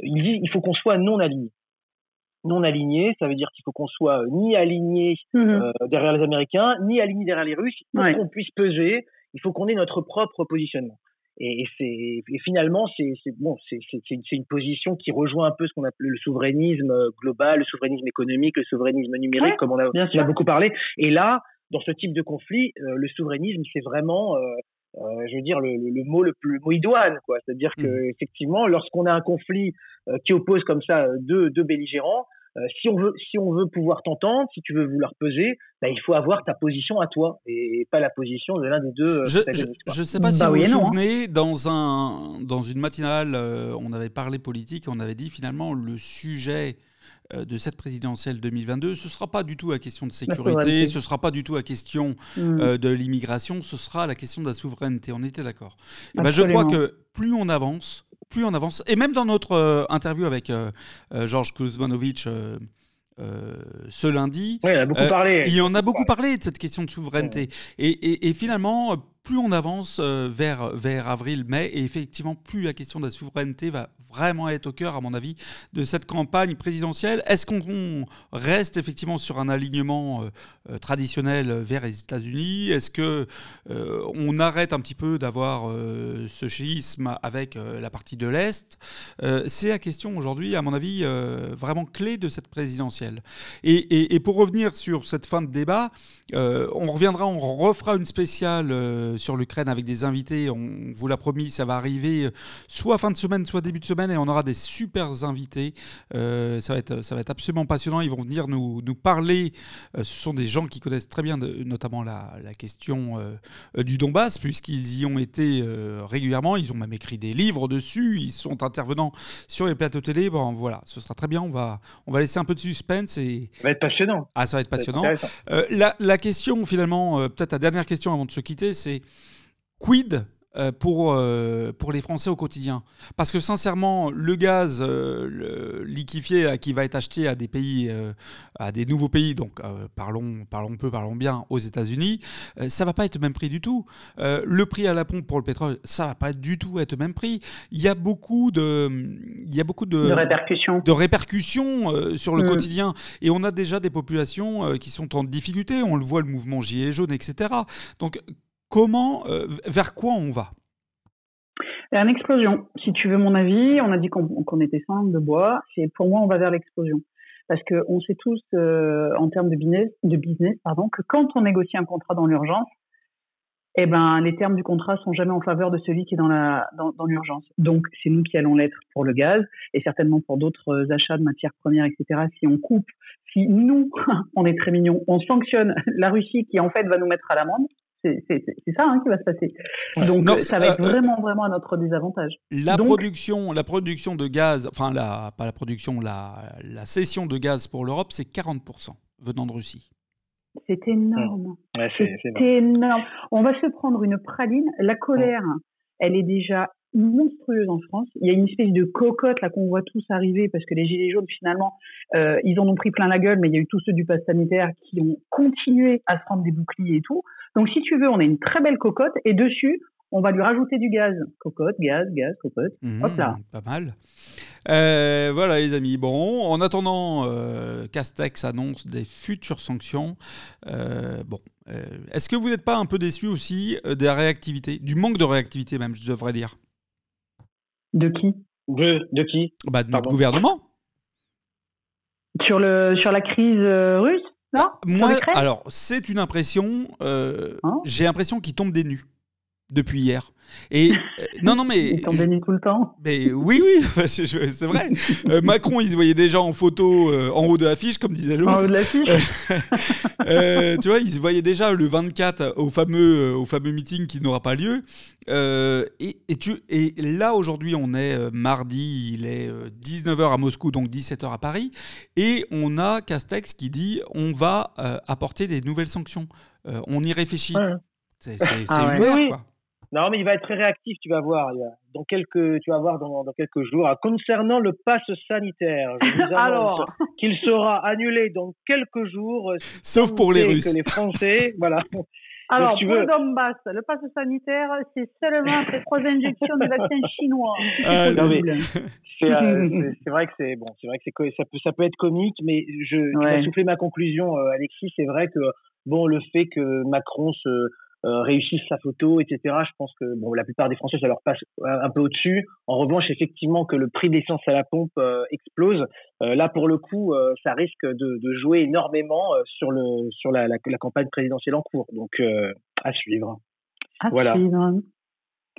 Il dit il faut qu'on soit non aligné non aligné, ça veut dire qu'il faut qu'on soit ni aligné mhm. euh, derrière les Américains, ni aligné derrière les Russes, pour qu'on puisse peser. Il faut qu'on ait notre propre positionnement. Et, c'est et finalement c'est bon c'est c'est une position qui rejoint un peu ce qu'on appelle le souverainisme euh, global, le souverainisme économique, le souverainisme numérique, comme on a, on a beaucoup parlé. Et là, dans ce type de conflit, euh, le souverainisme c'est vraiment euh, je veux dire le, le, mot le plus mot idoine quoi c'est-à-dire que mmh. effectivement lorsqu'on a un conflit euh, qui oppose comme ça euh, deux, deux belligérants si on veut si on veut pouvoir t'entendre si tu veux vouloir peser bah, il faut avoir ta position à toi et pas la position de l'un des deux je, je, sais pas si bah vous vous hein. souvenez dans un dans une matinale on avait parlé politique et on avait dit finalement le sujet euh, de cette présidentielle 2022, ce ne sera pas du tout la question de sécurité, ce ne sera pas du tout la question mm. euh, de l'immigration, ce sera la question de la souveraineté. On était d'accord. Ben, je crois que plus on avance, plus on avance, et même dans notre euh, interview avec Georges Kuzmanovic ce lundi. il, a beaucoup parlé. il en a beaucoup parlé de cette question de souveraineté. Et, et, finalement, plus on avance vers, vers avril-mai, et effectivement, plus la question de la souveraineté va vraiment être au cœur, à mon avis, de cette campagne présidentielle. Est-ce qu'on reste effectivement sur un alignement traditionnel vers les États-Unis? Est-ce que arrête un petit peu d'avoir ce schisme avec la partie de l'Est? C'est la question aujourd'hui, à mon avis, vraiment clé de cette présidentielle. Et, et, pour revenir sur cette fin de débat, on reviendra, on refera une spéciale sur l'Ukraine avec des invités. On vous l'a promis, ça va arriver soit fin de semaine, soit début de semaine, et on aura des super invités. Euh, ça, va être, ça va être absolument passionnant. Ils vont venir nous, nous parler. Euh, ce sont des gens qui connaissent très bien, de, notamment la, la question euh, du Donbass, puisqu'ils y ont été régulièrement. Ils ont même écrit des livres dessus. Ils sont intervenants sur les plateaux télé. Bon, voilà, ce sera très bien. On va, on va laisser un peu de suspense. Et... Ça va être passionnant. Ah, ça va être passionnant. la, la, question, finalement, peut-être la dernière question avant de se quitter, c'est quid euh, pour, euh, pour les Français au quotidien? Parce que sincèrement, le gaz euh, liquéfié qui va être acheté à des pays, à des nouveaux pays, donc parlons, parlons peu, parlons bien, aux États-Unis, ça va pas être le même prix du tout. le prix à la pompe pour le pétrole, ça va pas du tout être le même prix. Il y a beaucoup de, il y a beaucoup de, de répercussions, de répercussions sur le mm. quotidien. Et on a déjà des populations qui sont en difficulté. On le voit, le mouvement Gilets jaunes, etc. Donc comment, euh, vers quoi on va? Vers une explosion. Si tu veux mon avis, on a dit qu'on était sans de bois. C'est pour moi, on va vers l'explosion. Parce qu'on sait tous, euh, en termes de business, de business pardon, que quand on négocie un contrat dans l'urgence, eh ben, les termes du contrat sont jamais en faveur de celui qui est dans, dans l'urgence. Donc, c'est nous qui allons l'être pour le gaz et certainement pour d'autres euh, achats de matières premières, etc. Si on coupe, si nous, on est très mignon, on sanctionne la Russie qui en fait va nous mettre à l'amende, c'est ça hein, qui va se passer. Donc ça va être euh, euh, vraiment, vraiment à notre désavantage. La, production, la production de gaz, enfin la, pas la production, la, la cession de gaz pour l'Europe, c'est 40% venant de Russie. C'est énorme. c'est énorme. On va se prendre une praline. La colère, elle est déjà monstrueuse en France. Il y a une espèce de cocotte là qu'on voit tous arriver parce que les gilets jaunes finalement euh, ils en ont pris plein la gueule, mais il y a eu tous ceux du pass sanitaire qui ont continué à se prendre des boucliers et tout. Donc, si tu veux, on a une très belle cocotte et dessus, on va lui rajouter du gaz. Cocotte, gaz, gaz, cocotte. Mmh, Hop là. Pas mal. Euh, voilà, les amis. Bon, en attendant, euh, Castex annonce des futures sanctions. Euh, bon, est-ce que vous n'êtes pas un peu déçu aussi de la réactivité, du manque de réactivité même, je devrais dire? De qui? De, de qui? Bah, De notre gouvernement. Sur, le, sur la crise russe non? Moi, alors, c'est une impression. Euh, hein? j'ai l'impression qu'il tombe des nues depuis hier. Et euh, non, non, mais il tombe des nues tout le temps. Mais oui, oui, c'est vrai. Euh, Macron, il se voyait déjà en photo en haut de l'affiche, comme disait l'autre. En haut de l'affiche. tu vois, il se voyait déjà le 24 au fameux, au fameux meeting qui n'aura pas lieu. et, et, tu, et là, aujourd'hui, on est mardi, il est 19h à Moscou, donc 17h à Paris. Et on a Castex qui dit on va apporter des nouvelles sanctions. on y réfléchit. C'est ah une heure, quoi. Non, mais il va être très réactif, tu vas voir. Dans quelques, tu vas voir dans, dans quelques jours. Ah, concernant le pass sanitaire, je vous Alors, qu'il sera annulé dans quelques jours. Sauf pour les Russes. Que les Français, voilà. Alors, pour le Donbass, le pass sanitaire, c'est seulement après trois injections de vaccin chinois. Euh, c'est vrai que c'est bon, c'est vrai que ça peut ça peut être comique, mais je, ouais. vais souffler ma conclusion, euh, Alexis. C'est vrai que bon, le fait que Macron se euh, réussissent sa photo, etc. Je pense que bon, la plupart des Français, ça leur passe un peu au-dessus. En revanche, effectivement, que le prix d'essence à la pompe euh, explose, euh, là, pour le coup, ça risque de, de, jouer énormément sur, le, sur la, la, la, campagne présidentielle en cours. Donc, à suivre. À voilà. Suivre.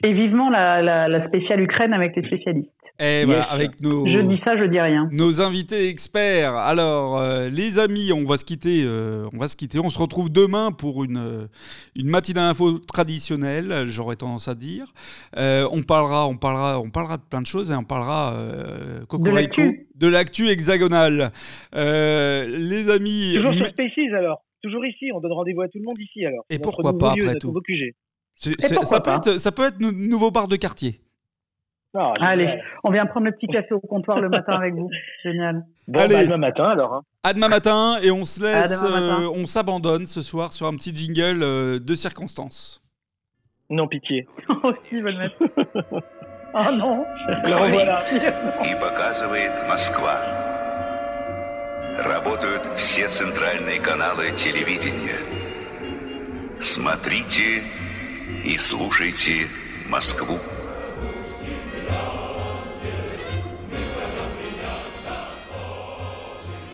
Et vivement la, la, la spéciale Ukraine avec les spécialistes. Et voilà, avec nos. Je dis ça, je dis rien. Nos invités experts. Alors, euh, les amis, on va se quitter. Euh, on va se quitter. On se retrouve demain pour une euh, une matinale info traditionnelle. J'aurais tendance à dire. on parlera, on parlera, on parlera de plein de choses et on parlera de l'actu hexagonale. les amis. Toujours sur Spaces alors. Toujours ici. On donne rendez-vous à tout le monde ici alors. Et pourquoi pas après tout Ça peut, être, ça peut être nouveau bar de quartier. Ah, Allez, on vient prendre le petit café au comptoir le matin avec vous. Génial. Bon, Allez. Bah, à demain matin alors. Hein. À demain matin et on se laisse, euh, on s'abandonne ce soir sur un petit jingle euh, de circonstance. Non pitié. Aussi, bonne Ah non. Говорит и показывает Москва. Работают все центральные каналы телевидения. Смотрите и слушайте Москву.